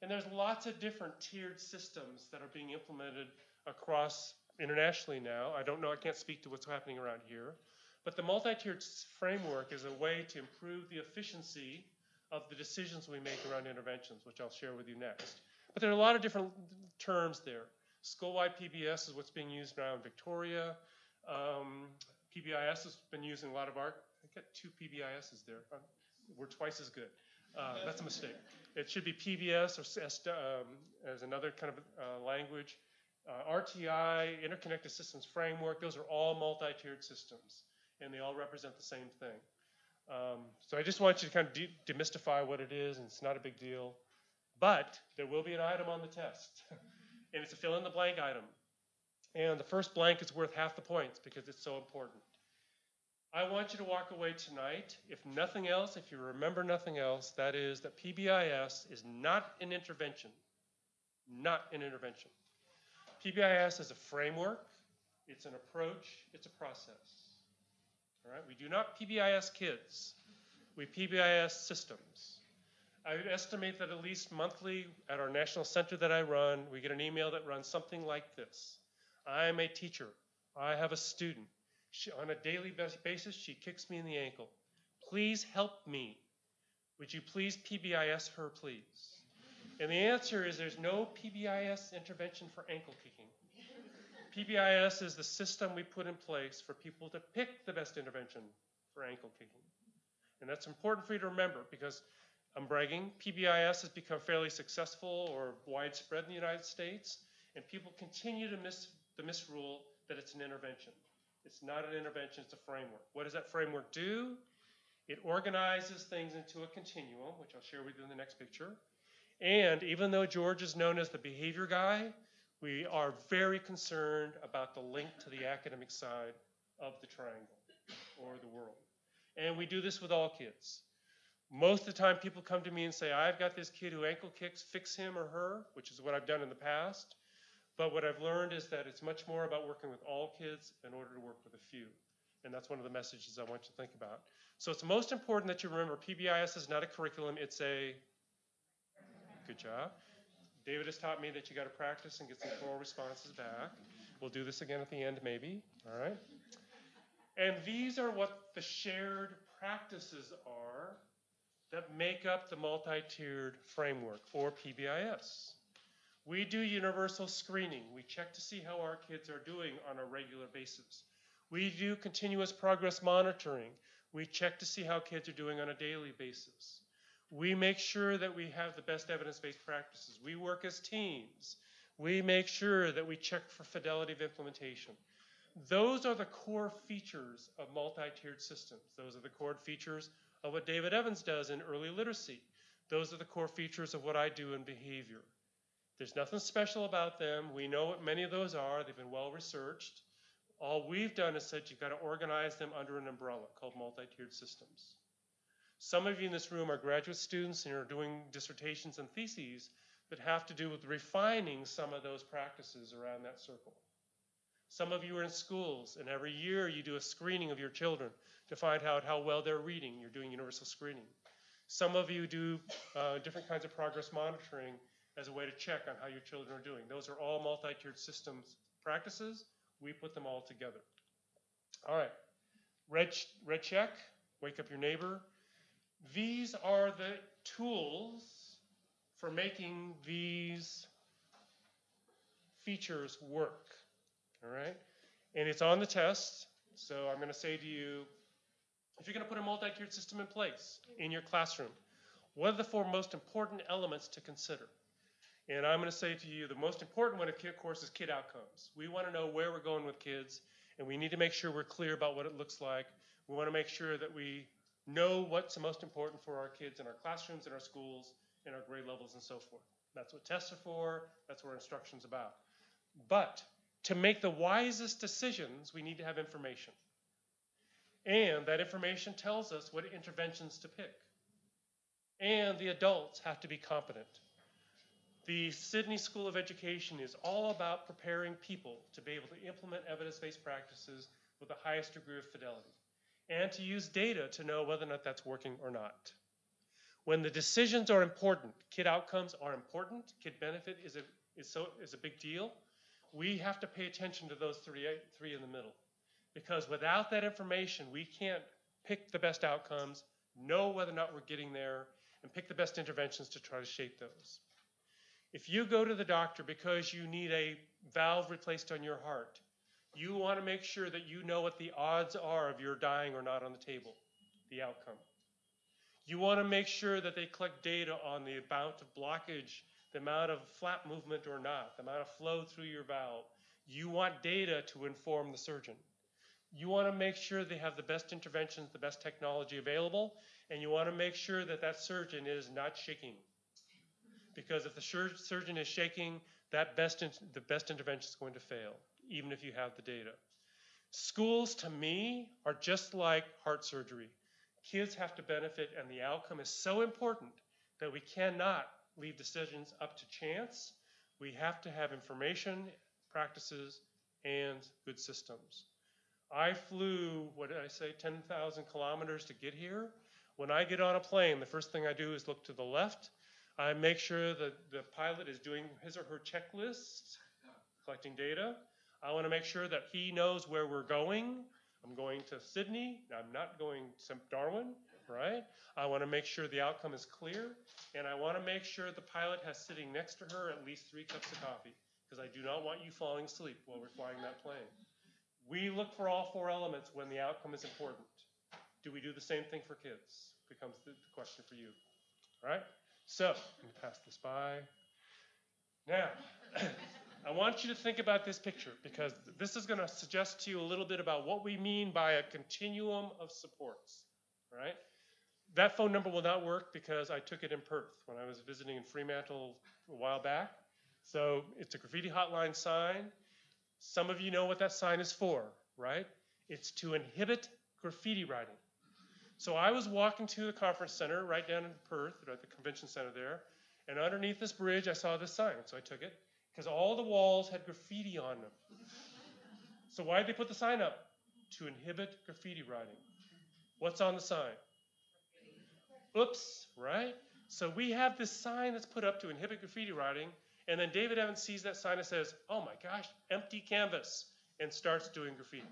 And there's lots of different tiered systems that are being implemented across internationally now. I don't know, I can't speak to what's happening around here. But the multi-tiered framework is a way to improve the efficiency of the decisions we make around interventions, which I'll share with you next. But there are a lot of different terms there. School-wide PBS is what's being used now in Victoria. Um, PBIS has been using a lot of our, I got two PBISs there. We're twice as good. Uh, that's a mistake. It should be PBS or um, as another kind of uh, language. Uh, RTI, Interconnected Systems Framework, those are all multi-tiered systems, and they all represent the same thing. Um, so I just want you to kind of de demystify what it is, and it's not a big deal. But there will be an item on the test, and it's a fill-in-the-blank item. And the first blank is worth half the points because it's so important. I want you to walk away tonight, if nothing else, if you remember nothing else, that is that PBIS is not an intervention. Not an intervention. PBIS is a framework, it's an approach, it's a process. All right, we do not PBIS kids, we PBIS systems. I would estimate that at least monthly at our national center that I run, we get an email that runs something like this. I am a teacher. I have a student. She, on a daily basis, she kicks me in the ankle. Please help me. Would you please PBIS her, please? And the answer is there's no PBIS intervention for ankle kicking. PBIS is the system we put in place for people to pick the best intervention for ankle kicking. And that's important for you to remember because I'm bragging, PBIS has become fairly successful or widespread in the United States, and people continue to miss the misrule that it's an intervention. It's not an intervention, it's a framework. What does that framework do? It organizes things into a continuum, which I'll share with you in the next picture. And even though George is known as the behavior guy, we are very concerned about the link to the academic side of the triangle or the world. And we do this with all kids. Most of the time, people come to me and say, I've got this kid who ankle kicks, fix him or her, which is what I've done in the past. But what I've learned is that it's much more about working with all kids in order to work with a few. And that's one of the messages I want you to think about. So it's most important that you remember PBIS is not a curriculum, it's a good job. David has taught me that you got to practice and get some oral responses back. We'll do this again at the end, maybe. All right. And these are what the shared practices are that make up the multi-tiered framework for PBIS. We do universal screening. We check to see how our kids are doing on a regular basis. We do continuous progress monitoring. We check to see how kids are doing on a daily basis. We make sure that we have the best evidence-based practices. We work as teams. We make sure that we check for fidelity of implementation. Those are the core features of multi-tiered systems. Those are the core features of what David Evans does in early literacy. Those are the core features of what I do in behavior. There's nothing special about them. We know what many of those are. They've been well researched. All we've done is said you've got to organize them under an umbrella called multi-tiered systems. Some of you in this room are graduate students and you're doing dissertations and theses that have to do with refining some of those practices around that circle. Some of you are in schools, and every year you do a screening of your children to find out how well they're reading. You're doing universal screening. Some of you do uh, different kinds of progress monitoring as a way to check on how your children are doing. Those are all multi-tiered systems practices. We put them all together. All right. Red, red check, wake up your neighbor. These are the tools for making these features work. All right? And it's on the test. So I'm going to say to you if you're going to put a multi tiered system in place in your classroom, what are the four most important elements to consider? And I'm going to say to you the most important one, of course, is kid outcomes. We want to know where we're going with kids, and we need to make sure we're clear about what it looks like. We want to make sure that we know what's the most important for our kids in our classrooms, in our schools, in our grade levels, and so forth. That's what tests are for, that's what instruction's about. But to make the wisest decisions, we need to have information. And that information tells us what interventions to pick. And the adults have to be competent. The Sydney School of Education is all about preparing people to be able to implement evidence based practices with the highest degree of fidelity and to use data to know whether or not that's working or not. When the decisions are important, kid outcomes are important, kid benefit is a, is so, is a big deal, we have to pay attention to those three, three in the middle. Because without that information, we can't pick the best outcomes, know whether or not we're getting there, and pick the best interventions to try to shape those. If you go to the doctor because you need a valve replaced on your heart, you want to make sure that you know what the odds are of your dying or not on the table, the outcome. You want to make sure that they collect data on the amount of blockage the amount of flap movement or not, the amount of flow through your valve. You want data to inform the surgeon. You want to make sure they have the best interventions, the best technology available, and you want to make sure that that surgeon is not shaking. Because if the surgeon is shaking, that best the best intervention is going to fail, even if you have the data. Schools, to me, are just like heart surgery. Kids have to benefit, and the outcome is so important that we cannot leave decisions up to chance. We have to have information, practices, and good systems. I flew, what did I say, 10,000 kilometers to get here. When I get on a plane, the first thing I do is look to the left. I make sure that the pilot is doing his or her checklist, collecting data. I want to make sure that he knows where we're going. I'm going to Sydney. I'm not going to Darwin right? I want to make sure the outcome is clear, and I want to make sure the pilot has sitting next to her at least three cups of coffee, because I do not want you falling asleep while we're flying that plane. We look for all four elements when the outcome is important. Do we do the same thing for kids? Becomes the question for you. All right? So, let me pass this by. Now, I want you to think about this picture because this is going to suggest to you a little bit about what we mean by a continuum of supports. Right? That phone number will not work because I took it in Perth when I was visiting in Fremantle a while back. So it's a graffiti hotline sign. Some of you know what that sign is for, right? It's to inhibit graffiti writing. So I was walking to the conference center right down in Perth, at the convention center there, and underneath this bridge I saw this sign, so I took it because all the walls had graffiti on them. So why did they put the sign up? to inhibit graffiti writing. What's on the sign? Oops, right? So we have this sign that's put up to inhibit graffiti writing, and then David Evans sees that sign and says, Oh my gosh, empty canvas, and starts doing graffiti.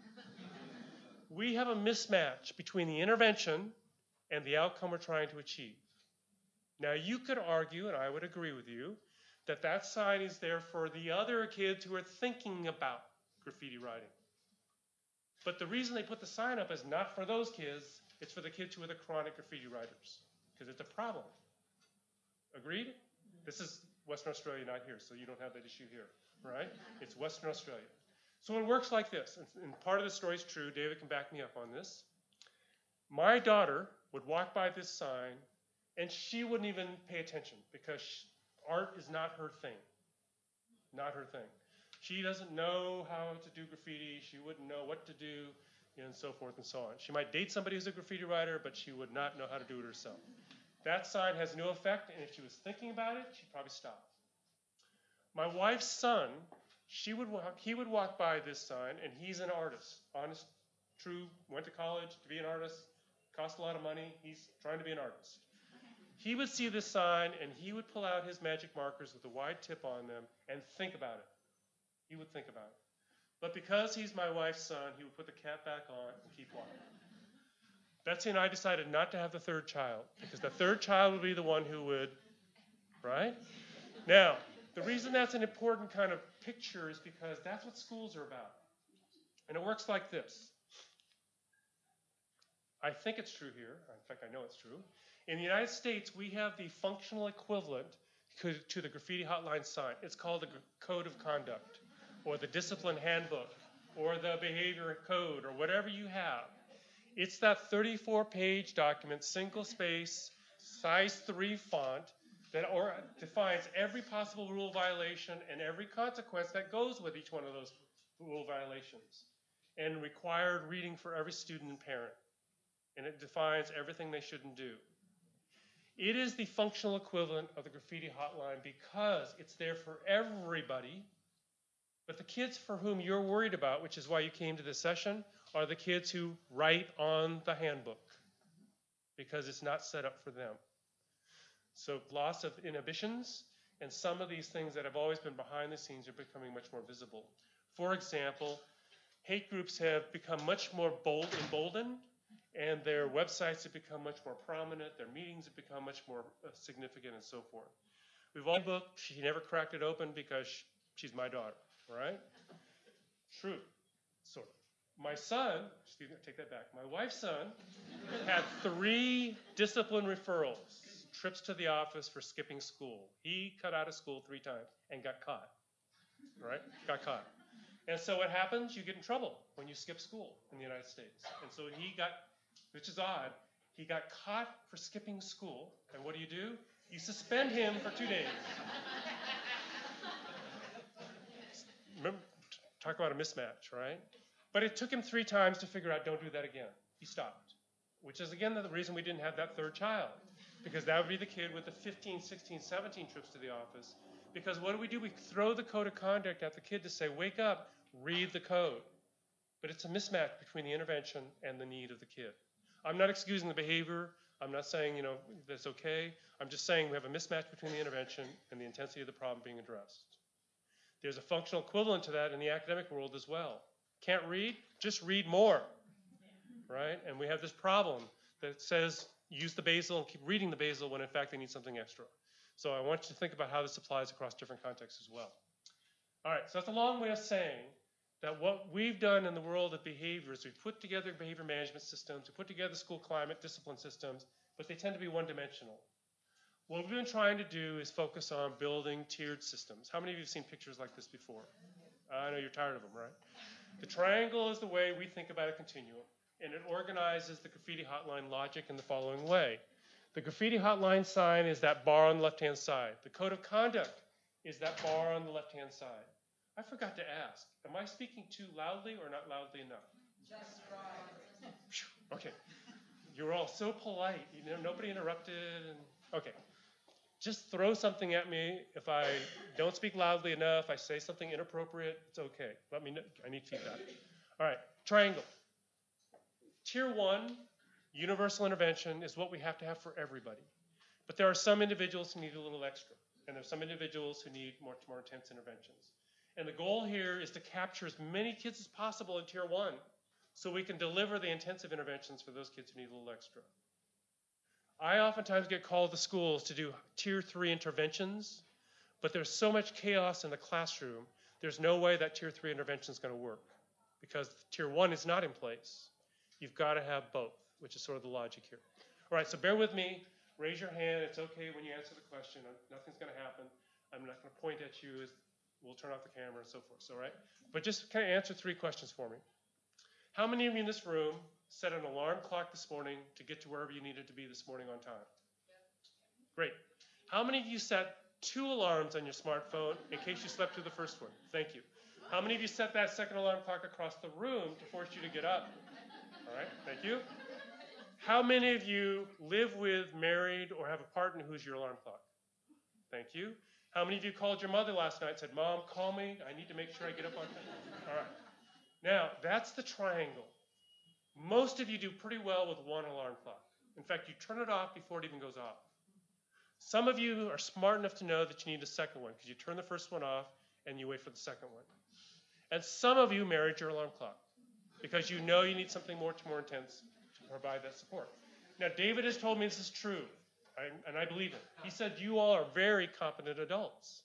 we have a mismatch between the intervention and the outcome we're trying to achieve. Now, you could argue, and I would agree with you, that that sign is there for the other kids who are thinking about graffiti writing. But the reason they put the sign up is not for those kids, it's for the kids who are the chronic graffiti writers, because it's a problem. Agreed? This is Western Australia, not here, so you don't have that issue here, right? It's Western Australia. So it works like this, and part of the story is true. David can back me up on this. My daughter would walk by this sign and she wouldn't even pay attention because art is not her thing. Not her thing. She doesn't know how to do graffiti. She wouldn't know what to do, and so forth and so on. She might date somebody who's a graffiti writer, but she would not know how to do it herself. That sign has no effect, and if she was thinking about it, she'd probably stop. My wife's son, she would walk, he would walk by this sign, and he's an artist, honest, true, went to college to be an artist, cost a lot of money. He's trying to be an artist. He would see this sign and he would pull out his magic markers with a wide tip on them and think about it. He would think about it. But because he's my wife's son, he would put the cap back on and keep walking. Betsy and I decided not to have the third child because the third child would be the one who would, right? Now, the reason that's an important kind of picture is because that's what schools are about. And it works like this. I think it's true here. In fact, I know it's true. In the United States, we have the functional equivalent to the graffiti hotline sign. It's called the Code of Conduct, or the Discipline Handbook, or the Behavior Code, or whatever you have. It's that 34 page document, single space, size 3 font, that or, defines every possible rule violation and every consequence that goes with each one of those rule violations, and required reading for every student and parent. And it defines everything they shouldn't do. It is the functional equivalent of the graffiti hotline because it's there for everybody. But the kids for whom you're worried about, which is why you came to this session, are the kids who write on the handbook because it's not set up for them. So, loss of inhibitions, and some of these things that have always been behind the scenes are becoming much more visible. For example, hate groups have become much more bold, emboldened and their websites have become much more prominent, their meetings have become much more uh, significant, and so forth. We've all book, she never cracked it open because she's my daughter, right? True, sort of. My son, excuse me, take that back. My wife's son had three discipline referrals, trips to the office for skipping school. He cut out of school three times and got caught, right? Got caught. And so what happens? You get in trouble when you skip school in the United States. And so he got which is odd. He got caught for skipping school, and what do you do? You suspend him for two days. Remember, talk about a mismatch, right? But it took him three times to figure out, don't do that again. He stopped, which is again the reason we didn't have that third child, because that would be the kid with the 15, 16, 17 trips to the office. Because what do we do? We throw the code of conduct at the kid to say, wake up, read the code. But it's a mismatch between the intervention and the need of the kid. I'm not excusing the behavior. I'm not saying, you know, that's okay. I'm just saying we have a mismatch between the intervention and the intensity of the problem being addressed. There's a functional equivalent to that in the academic world as well. Can't read? Just read more, right? And we have this problem that says use the basal and keep reading the basal when in fact they need something extra. So I want you to think about how this applies across different contexts as well. All right, so that's a long way of saying that what we've done in the world of behavior is we've put together behavior management systems, we put together school climate discipline systems, but they tend to be one dimensional. What we've been trying to do is focus on building tiered systems. How many of you have seen pictures like this before? I know you're tired of them, right? The triangle is the way we think about a continuum, and it organizes the graffiti hotline logic in the following way. The graffiti hotline sign is that bar on the left hand side. The code of conduct is that bar on the left hand side. I forgot to ask, am I speaking too loudly or not loudly enough? Just right. Okay. You're all so polite. You know, nobody interrupted. And, okay. Just throw something at me. If I don't speak loudly enough, I say something inappropriate, it's okay. Let me know. I need feedback. All right. Triangle. Tier one, universal intervention is what we have to have for everybody. But there are some individuals who need a little extra, and there are some individuals who need more, more intense interventions. And the goal here is to capture as many kids as possible in tier one so we can deliver the intensive interventions for those kids who need a little extra. I oftentimes get called to schools to do tier three interventions, but there's so much chaos in the classroom, there's no way that tier three intervention is going to work because tier one is not in place. You've got to have both, which is sort of the logic here. All right, so bear with me. Raise your hand. It's okay when you answer the question. Uh, nothing's going to happen. I'm not going to point at you. We'll turn off the camera and so forth. All right? But just kind of answer three questions for me. How many of you in this room set an alarm clock this morning to get to wherever you needed to be this morning on time? Great. How many of you set two alarms on your smartphone in case you slept through the first one? Thank you. How many of you set that second alarm clock across the room to force you to get up? All right, thank you. How many of you live with, married, or have a partner who's your alarm clock? Thank you. How many of you called your mother last night and said, Mom, call me. I need to make sure I get up on time? All right. Now, that's the triangle. Most of you do pretty well with one alarm clock. In fact, you turn it off before it even goes off. Some of you are smart enough to know that you need a second one because you turn the first one off and you wait for the second one. And some of you married your alarm clock because you know you need something more, more intense to provide that support. Now, David has told me this is true, and I believe it. He said you all are very competent adults,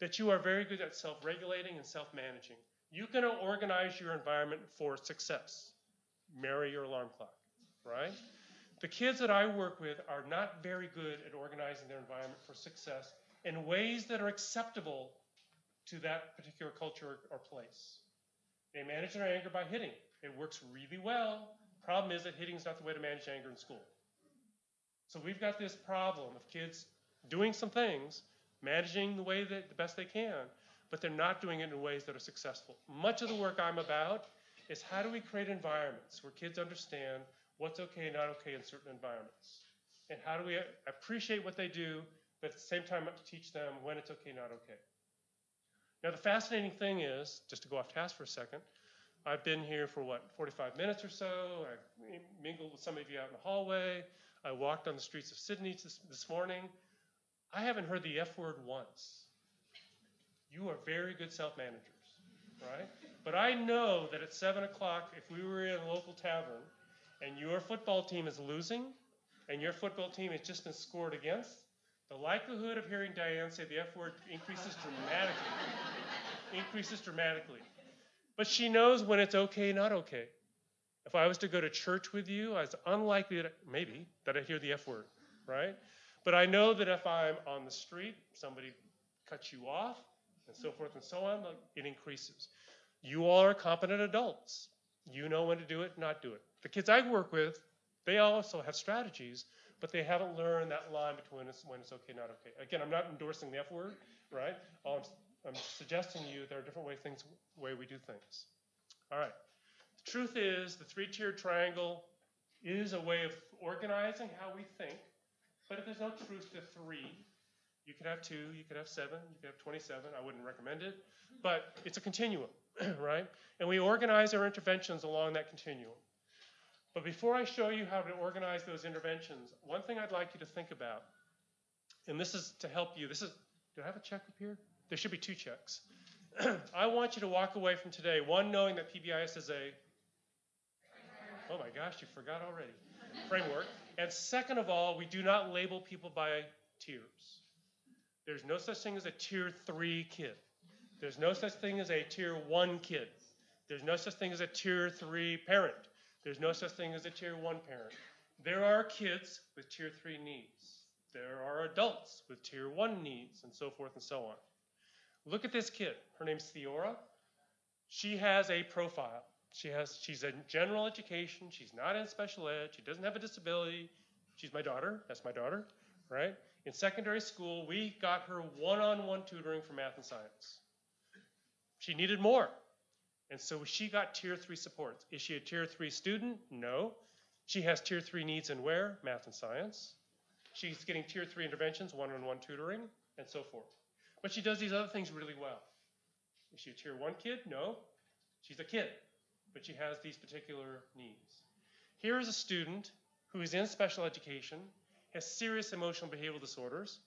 that you are very good at self regulating and self managing. You can organize your environment for success. Marry your alarm clock, right? The kids that I work with are not very good at organizing their environment for success in ways that are acceptable to that particular culture or place. They manage their anger by hitting. It works really well. Problem is that hitting is not the way to manage anger in school. So we've got this problem of kids doing some things, managing the way that the best they can, but they're not doing it in ways that are successful. Much of the work I'm about is how do we create environments where kids understand what's okay and not okay in certain environments? And how do we appreciate what they do, but at the same time teach them when it's okay, not okay? Now, the fascinating thing is, just to go off task for a second, I've been here for what, 45 minutes or so. I mingled with some of you out in the hallway. I walked on the streets of Sydney this, morning. I haven't heard the F word once. You are very good self managers, right? But I know that at 7 o'clock, if we were in a local tavern and your football team is losing and your football team has just been scored against, the likelihood of hearing Diane say the F word increases dramatically. increases dramatically. But she knows when it's okay, not okay. If I was to go to church with you, I was unlikely that, maybe, that I hear the F word, right? But I know that if I'm on the street, somebody cuts you off, and so forth and so on, it increases. You all are competent adults. You know when to do it, not do it. The kids I work with, they also have strategies, but they haven't learned that line between when it's okay, not okay. Again, I'm not endorsing the F word, right? I'm, I'm suggesting to you there are different way things, way we do things. All right. The truth is, the three-tiered triangle is a way of organizing how we think, but if there's no truth to three, you could have two, you could have seven, you could have 27. I wouldn't recommend it, but it's a continuum, right? And we organize our interventions along that continuum. But before I show you how to organize those interventions, one thing I'd like you to think about, and this is to help you. This is, do I have a check up here? There should be two checks. I want you to walk away from today, one, knowing that PBIS is a, oh my gosh, you forgot already, framework. And second of all, we do not label people by tiers. There's no such thing as a tier three kid. There's no such thing as a tier one kid. There's no such thing as a tier three parent. There's no such thing as a tier one parent. There are kids with tier three needs. There are adults with tier one needs, and so forth and so on. Look at this kid. Her name's Theora. She has a profile. She has she's in general education. She's not in special ed. She doesn't have a disability. She's my daughter. That's my daughter, right? In secondary school, we got her one on one tutoring for math and science. She needed more. And so she got tier three supports. Is she a tier three student? No. She has tier three needs in where? Math and science. She's getting tier three interventions, one on one tutoring, and so forth. But she does these other things really well. Is she a tier one kid? No. She's a kid, but she has these particular needs. Here is a student who is in special education, has serious emotional behavioral disorders.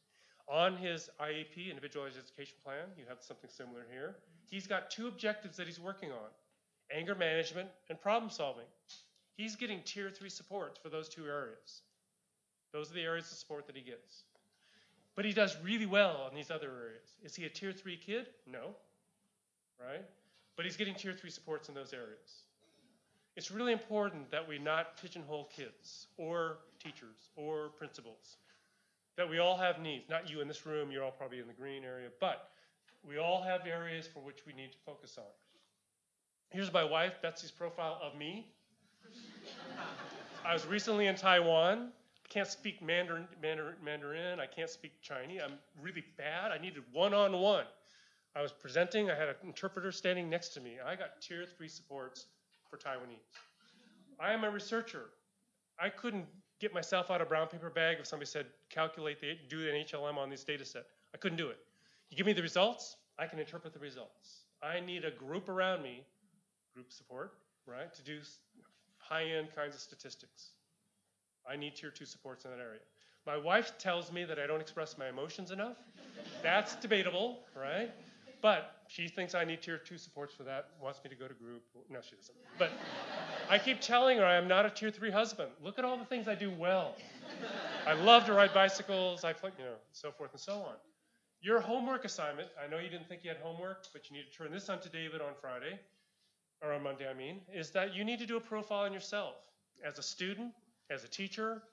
On his IEP, Individualized Education Plan, you have something similar here. He's got two objectives that he's working on anger management and problem solving. He's getting tier three support for those two areas. Those are the areas of support that he gets. But he does really well on these other areas. Is he a tier three kid? No. Right? But he's getting tier three supports in those areas. It's really important that we not pigeonhole kids or teachers or principals. That we all have needs. Not you in this room, you're all probably in the green area, but we all have areas for which we need to focus on. Here's my wife, Betsy's profile of me. I was recently in Taiwan. I Can't speak Mandarin, Mandarin. I can't speak Chinese. I'm really bad. I needed one on one. I was presenting. I had an interpreter standing next to me. I got tier three supports for Taiwanese. I am a researcher. I couldn't get myself out of brown paper bag if somebody said calculate the do an HLM on this data set. I couldn't do it. You give me the results, I can interpret the results. I need a group around me, group support, right, to do high-end kinds of statistics. I need tier two supports in that area. My wife tells me that I don't express my emotions enough. That's debatable, right? But she thinks I need tier two supports for that, wants me to go to group. No, she doesn't. But I keep telling her I am not a tier three husband. Look at all the things I do well. I love to ride bicycles, I play, you know, so forth and so on. Your homework assignment, I know you didn't think you had homework, but you need to turn this on to David on Friday, or on Monday, I mean, is that you need to do a profile on yourself as a student, as a teacher,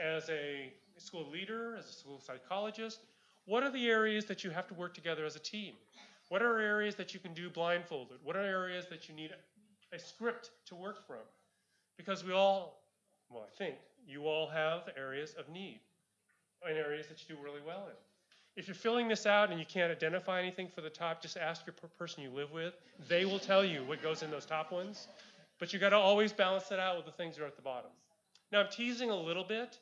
as a school leader, as a school psychologist. What are the areas that you have to work together as a team? What are areas that you can do blindfolded? What are areas that you need a script to work from? Because we all, well, I think you all have areas of need and areas that you do really well in. If you're filling this out and you can't identify anything for the top, just ask your person you live with. They will tell you what goes in those top ones. But you got to always balance it out with the things that are at the bottom. Now I'm teasing a little bit,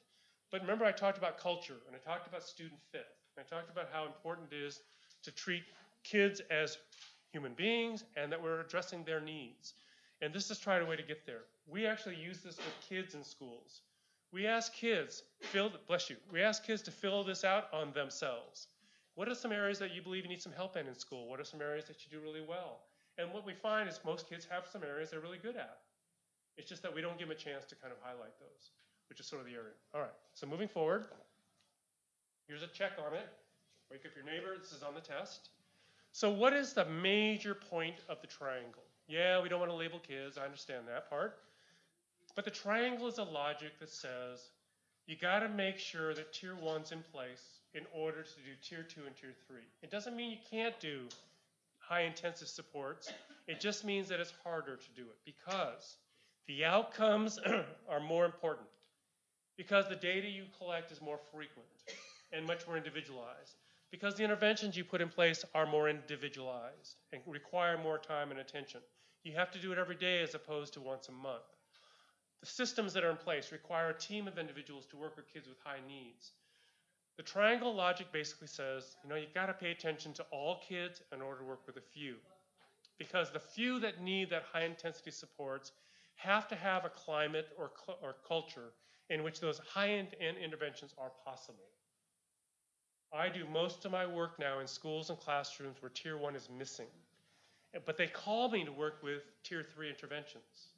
but remember I talked about culture and I talked about student fit. And I talked about how important it is to treat kids as human beings and that we're addressing their needs. And this is trying a way to get there. We actually use this with kids in schools. We ask kids, fill, bless you, we ask kids to fill this out on themselves. What are some areas that you believe you need some help in in school? What are some areas that you do really well? And what we find is most kids have some areas they're really good at. It's just that we don't give them a chance to kind of highlight those, which is sort of the area. All right, so moving forward, here's a check on it. Wake up your neighbor, this is on the test. So what is the major point of the triangle? Yeah, we don't want to label kids, I understand that part. But the triangle is a logic that says you got to make sure that tier one's in place in order to do tier two and tier three. It doesn't mean you can't do high intensive supports. It just means that it's harder to do it because the outcomes are more important. Because the data you collect is more frequent and much more individualized. Because the interventions you put in place are more individualized and require more time and attention. You have to do it every day as opposed to once a month. The systems that are in place require a team of individuals to work with kids with high needs. The triangle logic basically says, you know, you've got to pay attention to all kids in order to work with a few. Because the few that need that high intensity supports have to have a climate or, or culture in which those high end interventions are possible. I do most of my work now in schools and classrooms where tier one is missing. But they call me to work with tier three interventions.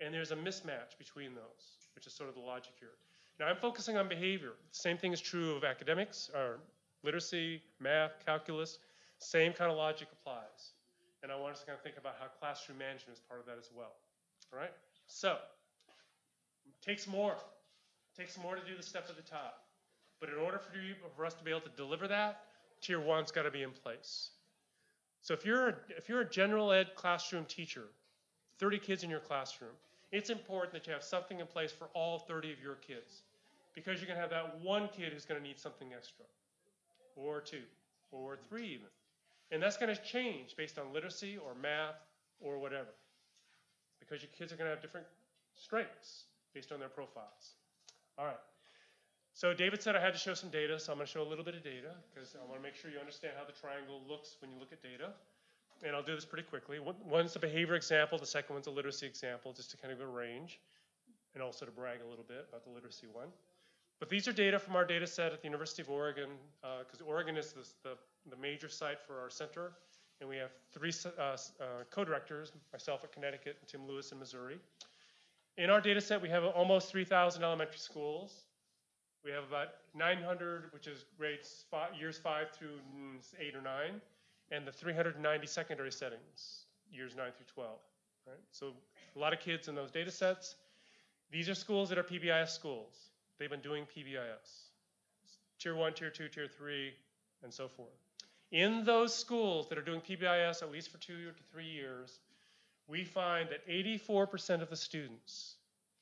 And there's a mismatch between those, which is sort of the logic here. Now I'm focusing on behavior. Same thing is true of academics, or literacy, math, calculus. Same kind of logic applies. And I want us to kind of think about how classroom management is part of that as well. All right? So, it takes more. It takes more to do the stuff at the top. But in order for, you, for us to be able to deliver that, tier one's got to be in place. So if you're, if you're a general ed classroom teacher, 30 kids in your classroom, it's important that you have something in place for all 30 of your kids because you're going to have that one kid who's going to need something extra, or two, or three even. And that's going to change based on literacy or math or whatever because your kids are going to have different strengths based on their profiles. All right. So David said I had to show some data, so I'm going to show a little bit of data because I want to make sure you understand how the triangle looks when you look at data and I'll do this pretty quickly. One's a behavior example, the second one's a literacy example, just to kind of go range. and also to brag a little bit about the literacy one. But these are data from our data set at the University of Oregon, because uh, Oregon is the, the, major site for our center. And we have three uh, uh, co-directors, myself at Connecticut and Tim Lewis in Missouri. In our data set, we have almost 3,000 elementary schools. We have about 900, which is grades five, years 5 through 8 or 9, and the 390 secondary settings, years 9 through 12. Right? So a lot of kids in those data sets. These are schools that are PBIS schools. They've been doing PBIS. Tier 1, Tier 2, Tier 3, and so forth. In those schools that are doing PBIS at least for two to three years, we find that 84% of the students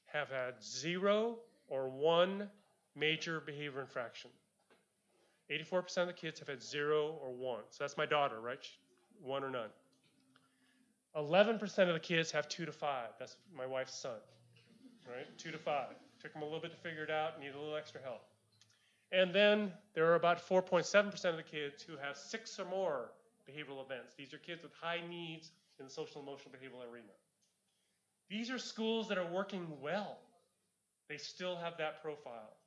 have had zero or one major behavior infraction. 84% of the kids have had zero or one. So that's my daughter, right? One or none. 11% of the kids have two to five. That's my wife's son, right? Two to five. Took them a little bit to figure it out, need a little extra help. And then there are about 4.7% of the kids who have six or more behavioral events. These are kids with high needs in the social emotional behavioral arena. These are schools that are working well. They still have that profile.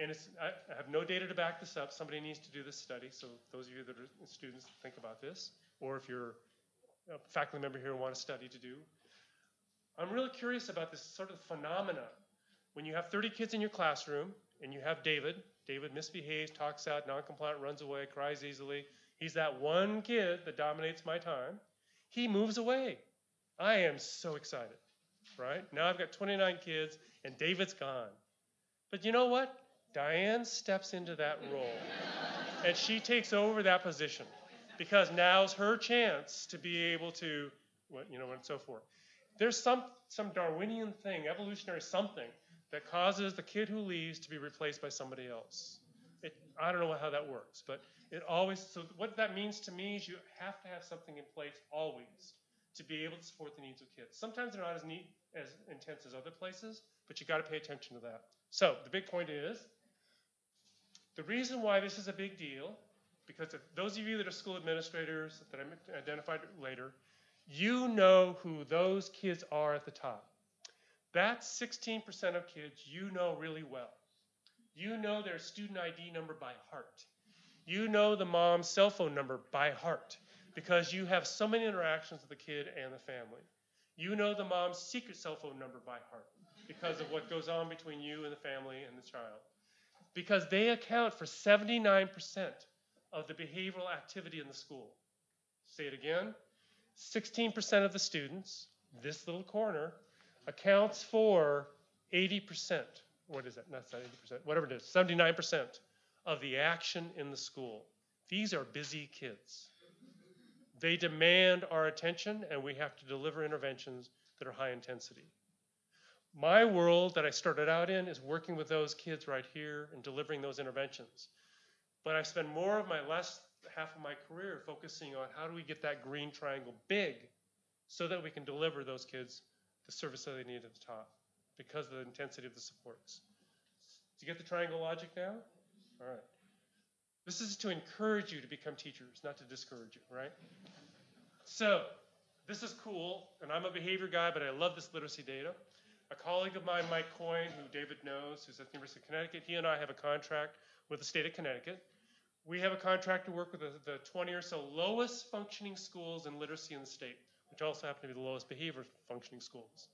And I, have no data to back this up. Somebody needs to do this study. So those of you that are students, think about this. Or if you're a faculty member here and want a study to do. I'm really curious about this sort of phenomena when you have 30 kids in your classroom and you have David, David misbehaves, talks out, noncompliant, runs away, cries easily. He's that one kid that dominates my time. He moves away. I am so excited, right? Now I've got 29 kids and David's gone. But you know what? Diane steps into that role and she takes over that position because now's her chance to be able to, you know, and so forth. There's some, some Darwinian thing, evolutionary something that causes the kid who leaves to be replaced by somebody else. It, I don't know how that works, but it always, so what that means to me is you have to have something in place always to be able to support the needs of kids. Sometimes they're not as neat, as intense as other places, but you got to pay attention to that. So the big point is, the reason why this is a big deal, because those of you that are school administrators that I identified later, you know who those kids are at the top. That's 16% of kids you know really well. You know their student ID number by heart. You know the mom's cell phone number by heart because you have so many interactions with the kid and the family. You know the mom's secret cell phone number by heart because of what goes on between you and the family and the child. Because they account for 79% of the behavioral activity in the school. Say it again 16% of the students, this little corner, accounts for 80%. What is that? Not 80%, whatever it is, 79% of the action in the school. These are busy kids. They demand our attention, and we have to deliver interventions that are high intensity. My world that I started out in is working with those kids right here and delivering those interventions. But I spend more of my last half of my career focusing on how do we get that green triangle big so that we can deliver those kids the service that they need at the top because of the intensity of the supports. Do you get the triangle logic now? All right. This is to encourage you to become teachers, not to discourage you, right? So, this is cool, and I'm a behavior guy, but I love this literacy data. A colleague of mine, Mike Coyne, who David knows, who's at the University of Connecticut, he and I have a contract with the state of Connecticut. We have a contract to work with the, the 20 or so lowest functioning schools in literacy in the state, which also happen to be the lowest behavior functioning schools.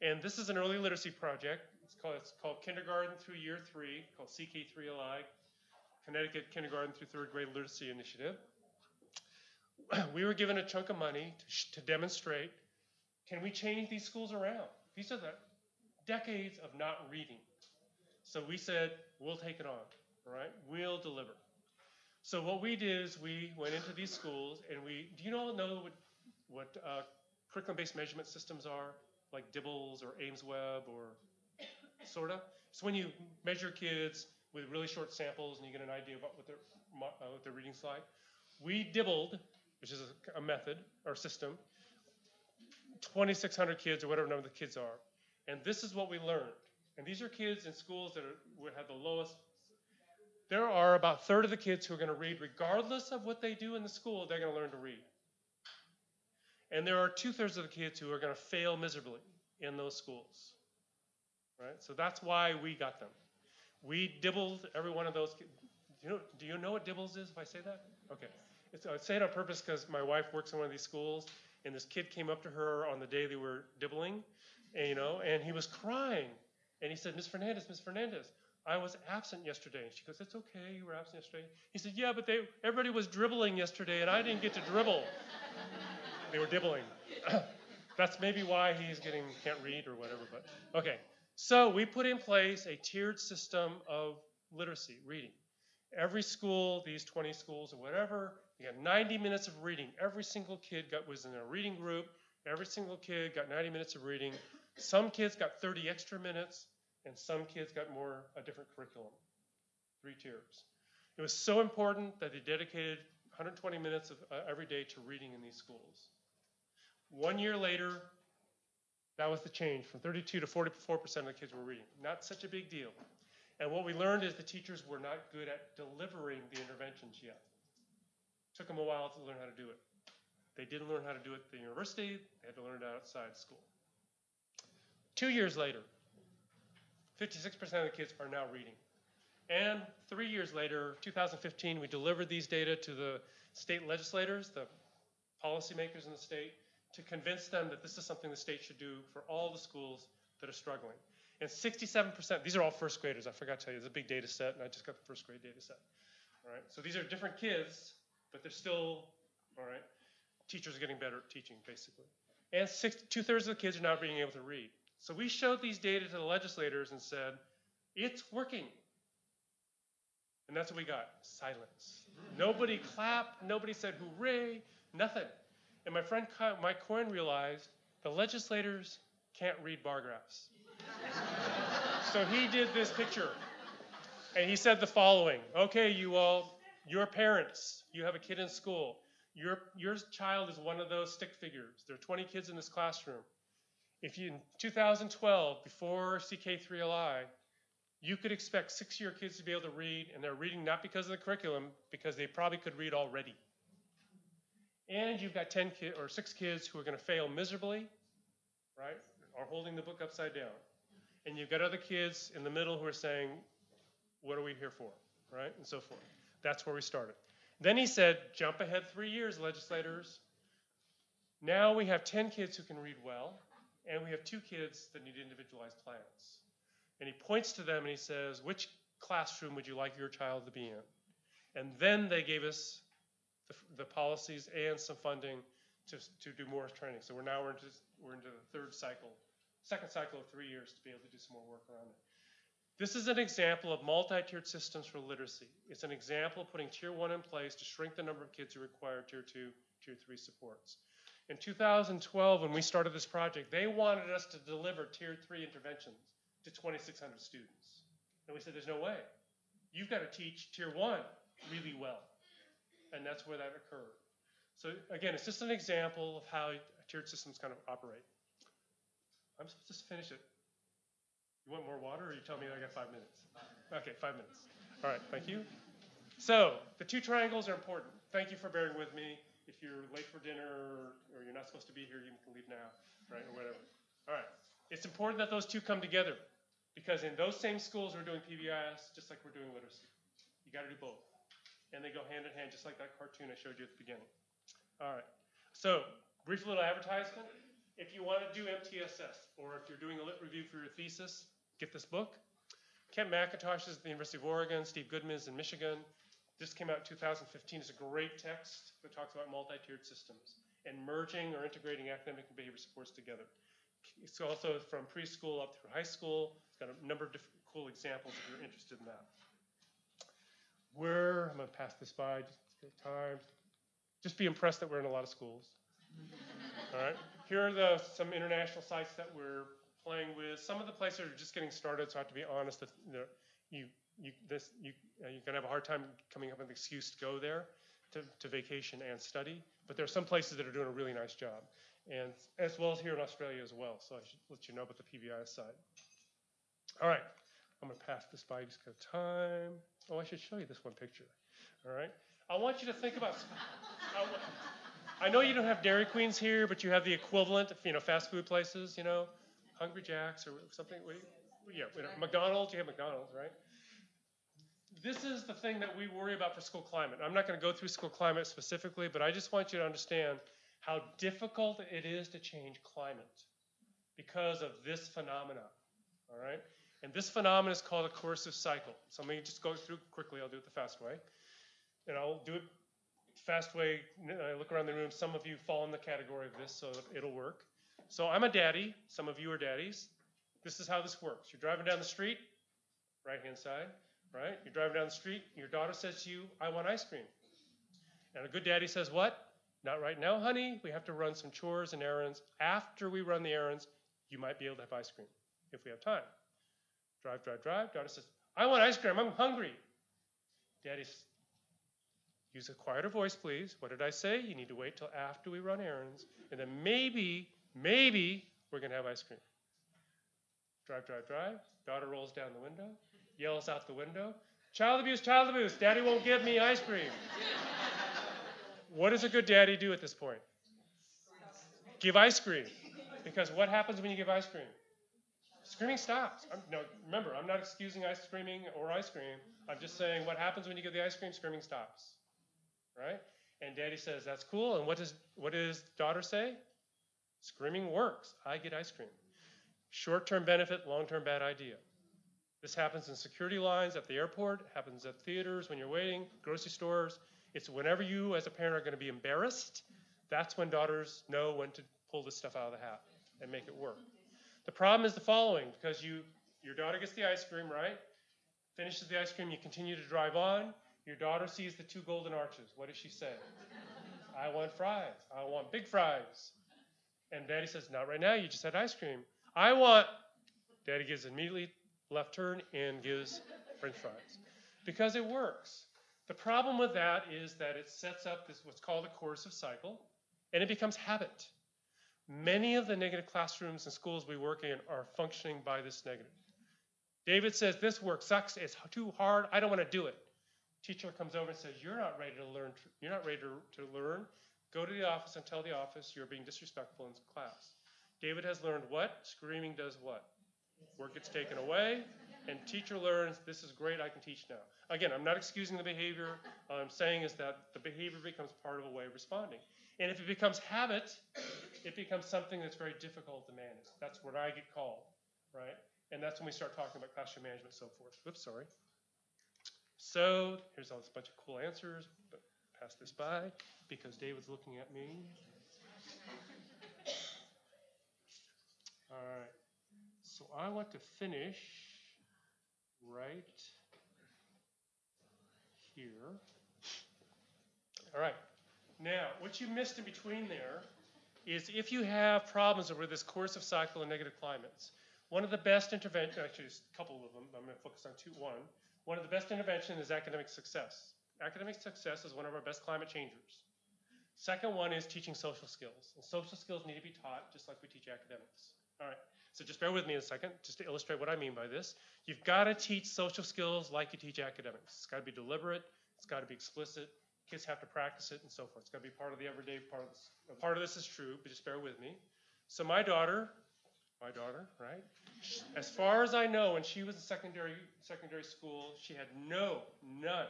And this is an early literacy project. It's called, it's called Kindergarten through Year 3, called CK3LI, Connecticut Kindergarten through Third Grade Literacy Initiative. we were given a chunk of money to, to demonstrate can we change these schools around? These are the decades of not reading. So we said, we'll take it on, right? We'll deliver. So what we did is we went into these schools and we, do you all know what, what uh, curriculum-based measurement systems are? Like DIBELS or AIMSweb or sorta? So when you measure kids with really short samples and you get an idea about what their, uh, what their reading's like, we DIBELed, which is a, a method or system, 2,600 kids or whatever number the kids are. And this is what we learned. And these are kids in schools that are, have the lowest. There are about a third of the kids who are going to read, regardless of what they do in the school, they're going to learn to read. And there are two thirds of the kids who are going to fail miserably in those schools. right? So that's why we got them. We dibbled every one of those. ki- Do you know, do you know what dibbles is if I say that? Okay. It's, I say it on purpose because my wife works in one of these schools, and this kid came up to her on the day they were dibbling, and, you know, and he was crying. And he said, Miss Fernandez, Miss Fernandez, I was absent yesterday. And she goes, It's okay, you were absent yesterday. He said, Yeah, but they, everybody was dribbling yesterday, and I didn't get to dribble. they were dibbling. That's maybe why he's getting can't read or whatever. But okay, so we put in place a tiered system of literacy, reading. Every school, these 20 schools or whatever, you got 90 minutes of reading. Every single kid got was in a reading group. Every single kid got 90 minutes of reading. Some kids got 30 extra minutes, and some kids got more a different curriculum. Three tiers. It was so important that they dedicated 120 minutes of, uh, every day to reading in these schools. One year later, that was the change from 32 to 44 percent of the kids were reading. Not such a big deal. And what we learned is the teachers were not good at delivering the interventions yet. Took them a while to learn how to do it. They didn't learn how to do it at the university, they had to learn it outside school. Two years later, 56% of the kids are now reading. And three years later, 2015, we delivered these data to the state legislators, the policymakers in the state, to convince them that this is something the state should do for all the schools that are struggling. And 67%, these are all first graders, I forgot to tell you, it's a big data set, and I just got the first grade data set. All right, so these are different kids, but they're still, all right, teachers are getting better at teaching, basically. And six, two thirds of the kids are not being able to read. So we showed these data to the legislators and said, it's working. And that's what we got silence. Nobody clapped, nobody said hooray, nothing. And my friend Mike Coyne realized the legislators can't read bar graphs. so he did this picture. And he said the following Okay, you all, your parents, you have a kid in school. Your, your child is one of those stick figures. There are 20 kids in this classroom. If you, in 2012, before CK3LI, you could expect six year kids to be able to read, and they're reading not because of the curriculum, because they probably could read already. And you've got 10 kids or six kids who are going to fail miserably, right? Or holding the book upside down. And you've got other kids in the middle who are saying, What are we here for? Right? And so forth. That's where we started. Then he said, Jump ahead three years, legislators. Now we have 10 kids who can read well, and we have two kids that need individualized plans. And he points to them and he says, Which classroom would you like your child to be in? And then they gave us the, the policies and some funding to, to do more training. So we're now we're into, we're into the third cycle, second cycle of three years to be able to do some more work around it. This is an example of multi-tiered systems for literacy. It's an example of putting tier one in place to shrink the number of kids who require tier two, tier three supports. In 2012, when we started this project, they wanted us to deliver tier three interventions to 2,600 students. And we said, there's no way. You've got to teach tier one really well. And that's where that occurred. So again, it's just an example of how tiered systems kind of operate. I'm supposed to finish it. You want more water, or you tell me I got five minutes? Okay, five minutes. All right, thank you. So the two triangles are important. Thank you for bearing with me. If you're late for dinner or, you're not supposed to be here, you can leave now, right, or whatever. All right. It's important that those two come together because in those same schools we're doing PBIS just like we're doing literacy. You got to do both, and they go hand in hand, just like that cartoon I showed you at the beginning. All right. So brief little advertisement. If you want to do MTSS, or if you're doing a lit review for your thesis, get this book. Kent McIntosh is at the University of Oregon. Steve Goodman is in Michigan. This came out in 2015. It's a great text that talks about multi-tiered systems and merging or integrating academic and behavior supports together. It's also from preschool up through high school. It's got a number of different cool examples if you're interested in that. We're, I'm going to pass this by just time. Just be impressed that we're in a lot of schools. All right. Here are the some international sites that we're playing with. Some of the places are just getting started, so I have to be honest. That you know, you you this you uh, you're gonna have a hard time coming up with an excuse to go there to, to vacation and study. But there are some places that are doing a really nice job, and as well as here in Australia as well. So I should let you know about the PBI side. All right. I'm gonna pass this by just because time. Oh, I should show you this one picture. All right. I want you to think about. I, I know you don't have Dairy Queens here, but you have the equivalent of you know fast food places. You know, Hungry Jacks or something. Yeah, McDonald's, you have McDonald's, right? This is the thing that we worry about for school climate. I'm not going to go through school climate specifically, but I just want you to understand how difficult it is to change climate because of this phenomena. All right? And this phenomenon is called a coercive cycle. So let me just go through quickly. I'll do it the fast way. And I'll do it fast way. I look around the room. Some of you fall in the category of this, so it'll work. So I'm a daddy. Some of you are daddies. This is how this works. You're driving down the street, right hand side, right? You're driving down the street. Your daughter says to you, I want ice cream. And a good daddy says, What? Not right now, honey. We have to run some chores and errands. After we run the errands, you might be able to have ice cream if we have time. Drive, drive, drive. Daughter says, I want ice cream. I'm hungry. Daddy says, Use a quieter voice, please. What did I say? You need to wait till after we run errands, and then maybe, maybe we're going to have ice cream. Drive, drive, drive. Daughter rolls down the window, yells out the window, Child abuse, child abuse. Daddy won't give me ice cream. what does a good daddy do at this point? Give ice cream. Because what happens when you give ice cream? Screaming stops. I'm, no, remember, I'm not excusing ice screaming or ice cream. I'm just saying what happens when you give the ice cream? Screaming stops. Right? And daddy says, that's cool. And what does, what does daughter say? Screaming works. I get ice cream. Short term benefit, long term bad idea. This happens in security lines at the airport, happens at theaters when you're waiting, grocery stores. It's whenever you, as a parent, are going to be embarrassed, that's when daughters know when to pull this stuff out of the hat and make it work. The problem is the following because you, your daughter gets the ice cream, right? Finishes the ice cream, you continue to drive on. Your daughter sees the two golden arches. What does she say? I want fries. I want big fries. And daddy says, Not right now. You just had ice cream. I want. Daddy gives immediately left turn and gives french fries because it works. The problem with that is that it sets up this what's called a coercive cycle and it becomes habit. Many of the negative classrooms and schools we work in are functioning by this negative. David says, This work sucks, it's too hard, I don't want to do it. Teacher comes over and says, You're not ready to learn, you're not ready to, to learn. Go to the office and tell the office you're being disrespectful in class. David has learned what? Screaming does what? Work gets taken away, and teacher learns this is great, I can teach now. Again, I'm not excusing the behavior. All I'm saying is that the behavior becomes part of a way of responding. And if it becomes habit, it becomes something that's very difficult to manage. That's what I get called, right? And that's when we start talking about classroom management and so forth. Whoops, sorry. So here's all this bunch of cool answers, but pass this by because David's looking at me. All right. So I want to finish right here. All right. Now, what you missed in between there is if you have problems over this coercive cycle and negative climates, one of the best interventions, actually, a couple of them, I'm going to focus on two. One, one of the best interventions is academic success. Academic success is one of our best climate changers. Second one is teaching social skills. And social skills need to be taught just like we teach academics. All right. So just bear with me a second, just to illustrate what I mean by this. You've got to teach social skills like you teach academics. It's got to be deliberate. It's got to be explicit. Kids have to practice it and so forth. It's got to be part of the everyday part of this. Part of this is true, but just bear with me. So my daughter, my daughter, right? As far as I know, when she was in secondary secondary school, she had no, none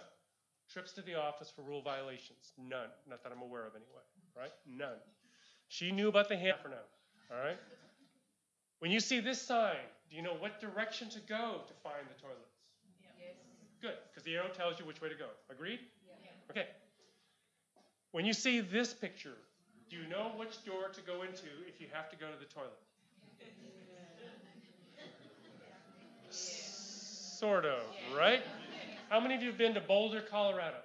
trips to the office for rule violations. None. Not that I'm aware of anyway. Right? None. She knew about the hand for now. All right? When you see this sign, do you know what direction to go to find the toilets? Yes. Good, because the arrow tells you which way to go. Agreed? Yeah. Okay. When you see this picture, do you know which door to go into if you have to go to the toilet? sort of, right? How many of you have been to Boulder, Colorado?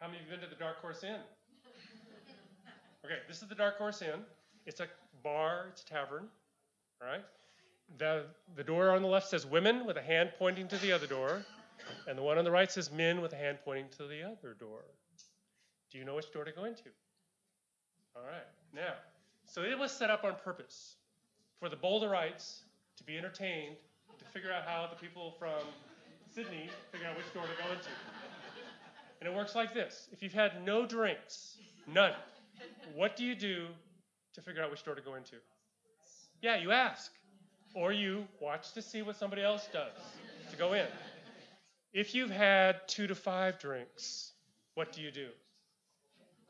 How many of you have been to the Dark Horse Inn? Okay, this is the Dark Horse Inn. It's a bar, it's a tavern. all right? The, the door on the left says women with a hand pointing to the other door, and the one on the right says men with a hand pointing to the other door. Do you know which door to go into? All right. Now, so it was set up on purpose for the Boulderites to be entertained, to figure out how the people from Sydney figure out which door to go into. And it works like this if you've had no drinks, none, what do you do to figure out which door to go into? Yeah, you ask. or you watch to see what somebody else does to go in. If you've had two to five drinks, what do you do?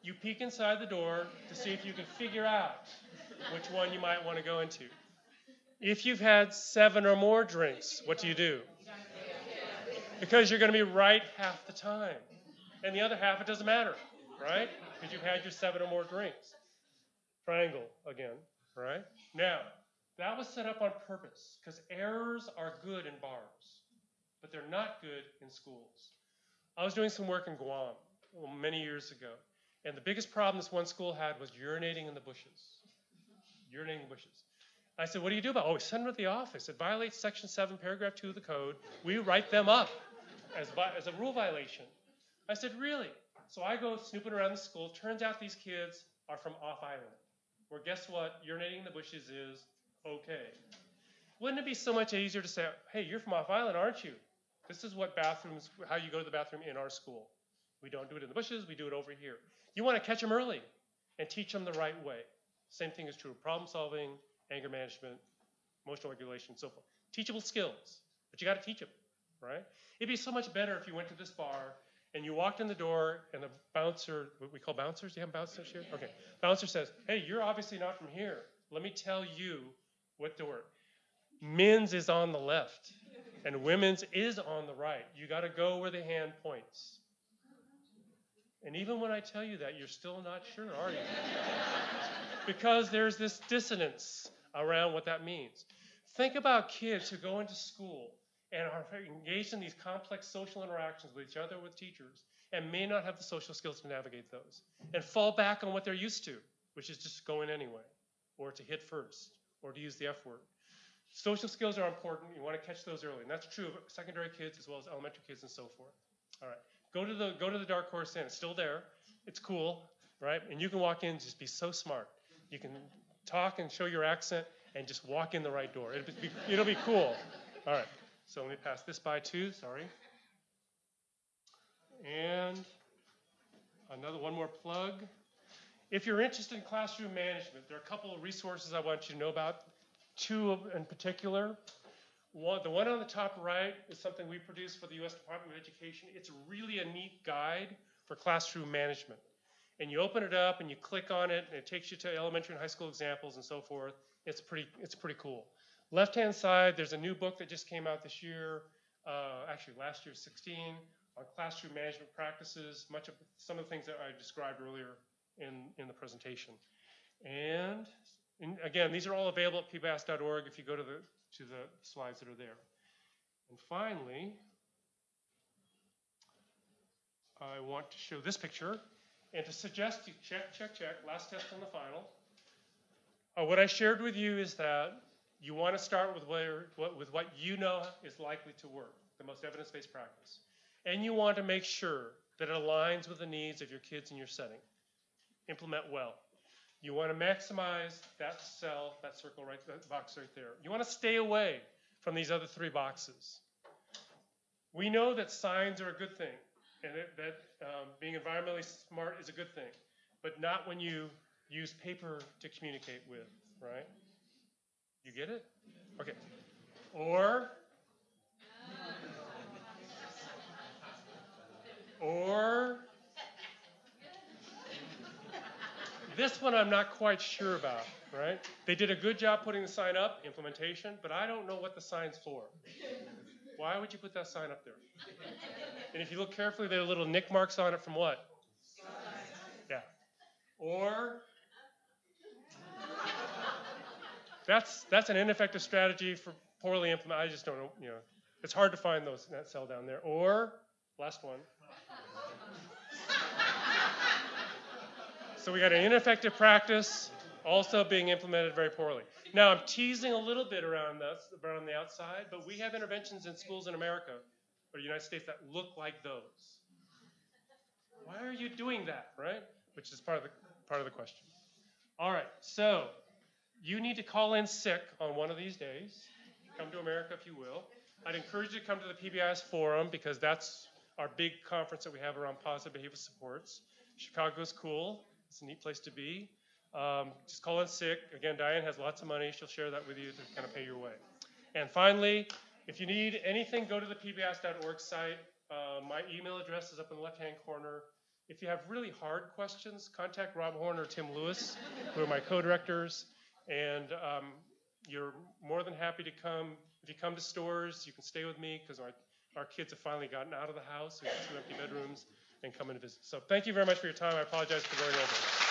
You peek inside the door to see if you can figure out which one you might want to go into. If you've had seven or more drinks, what do you do? Because you're going to be right half the time. And the other half, it doesn't matter, right? Because you've had your seven or more drinks. Triangle again, right? Now, that was set up on purpose because errors are good in bars, but they're not good in schools. I was doing some work in Guam well, many years ago, and the biggest problem this one school had was urinating in the bushes. Urinating in the bushes. I said, What do you do about it? Oh, we send them to the office. It violates Section 7, Paragraph 2 of the code. We write them up as, as a rule violation. I said, Really? So I go snooping around the school. Turns out these kids are from off island, where guess what? Urinating in the bushes is okay. Wouldn't it be so much easier to say, Hey, you're from off island, aren't you? This is what bathrooms, how you go to the bathroom in our school. We don't do it in the bushes, we do it over here. You want to catch them early and teach them the right way. Same thing is true of problem solving, anger management, emotional regulation, and so forth. Teachable skills, but you got to teach them, right? It'd be so much better if you went to this bar and you walked in the door and the bouncer, what we call bouncers, do you have bouncers here? Okay. Bouncer says, hey, you're obviously not from here. Let me tell you what door. Men's is on the left and women's is on the right. You got to go where the hand points. And even when I tell you that, you're still not sure, are you? because there's this dissonance around what that means. Think about kids who go into school and are engaged in these complex social interactions with each other, with teachers, and may not have the social skills to navigate those, and fall back on what they're used to, which is just going anyway, or to hit first, or to use the F word. Social skills are important. You want to catch those early, and that's true of secondary kids as well as elementary kids and so forth. All right, go to the go to the Dark Horse Inn. It's still there. It's cool, right? And you can walk in, just be so smart. You can talk and show your accent, and just walk in the right door. It'll be, it'll be cool. All right. So let me pass this by too. Sorry. And another one more plug. If you're interested in classroom management, there are a couple of resources I want you to know about. Two in particular. One, the one on the top right is something we produce for the U.S. Department of Education. It's really a neat guide for classroom management. And you open it up and you click on it, and it takes you to elementary and high school examples and so forth. It's pretty, it's pretty cool. Left hand side, there's a new book that just came out this year, uh, actually last year, 16, on classroom management practices, much of some of the things that I described earlier in, in the presentation. And and again, these are all available at pbis.org if you go to the, to the slides that are there. And finally, I want to show this picture and to suggest you check, check, check, last test on the final. Uh, what I shared with you is that you want to start with, where, what, with what you know is likely to work, the most evidence-based practice. And you want to make sure that it aligns with the needs of your kids in your setting. Implement well. You want to maximize that cell, that circle right, that box right there. You want to stay away from these other three boxes. We know that signs are a good thing, and that, that um, being environmentally smart is a good thing, but not when you use paper to communicate with, right? You get it? Okay. Or, or, this one I'm not quite sure about, right? They did a good job putting the sign up, implementation, but I don't know what the sign's for. Why would you put that sign up there? And if you look carefully, there are little nick marks on it from what? Yeah. Or that's that's an ineffective strategy for poorly implemented. I just don't know. You know, it's hard to find those that cell down there. Or last one. so we got an ineffective practice also being implemented very poorly. Now I'm teasing a little bit around that around the outside, but we have interventions in schools in America or the United States that look like those. Why are you doing that, right? Which is part of the part of the question. All right, so you need to call in sick on one of these days. Come to America if you will. I'd encourage you to come to the PBIS Forum because that's our big conference that we have around positive behavior supports. Chicago's cool. It's a neat place to be. um, just call in sick. Again, Diane has lots of money. She'll share that with you to kind of pay your way. And finally, if you need anything, go to the pbis.org site. Uh, my email address is up in the left-hand corner. If you have really hard questions, contact Rob Horner or Tim Lewis, who are my co-directors. And um, you're more than happy to come. If you come to Storrs, you can stay with me because our, our kids have finally gotten out of the house. We have two empty bedrooms and come in and visit. So thank you very much for your time. I apologize for going over.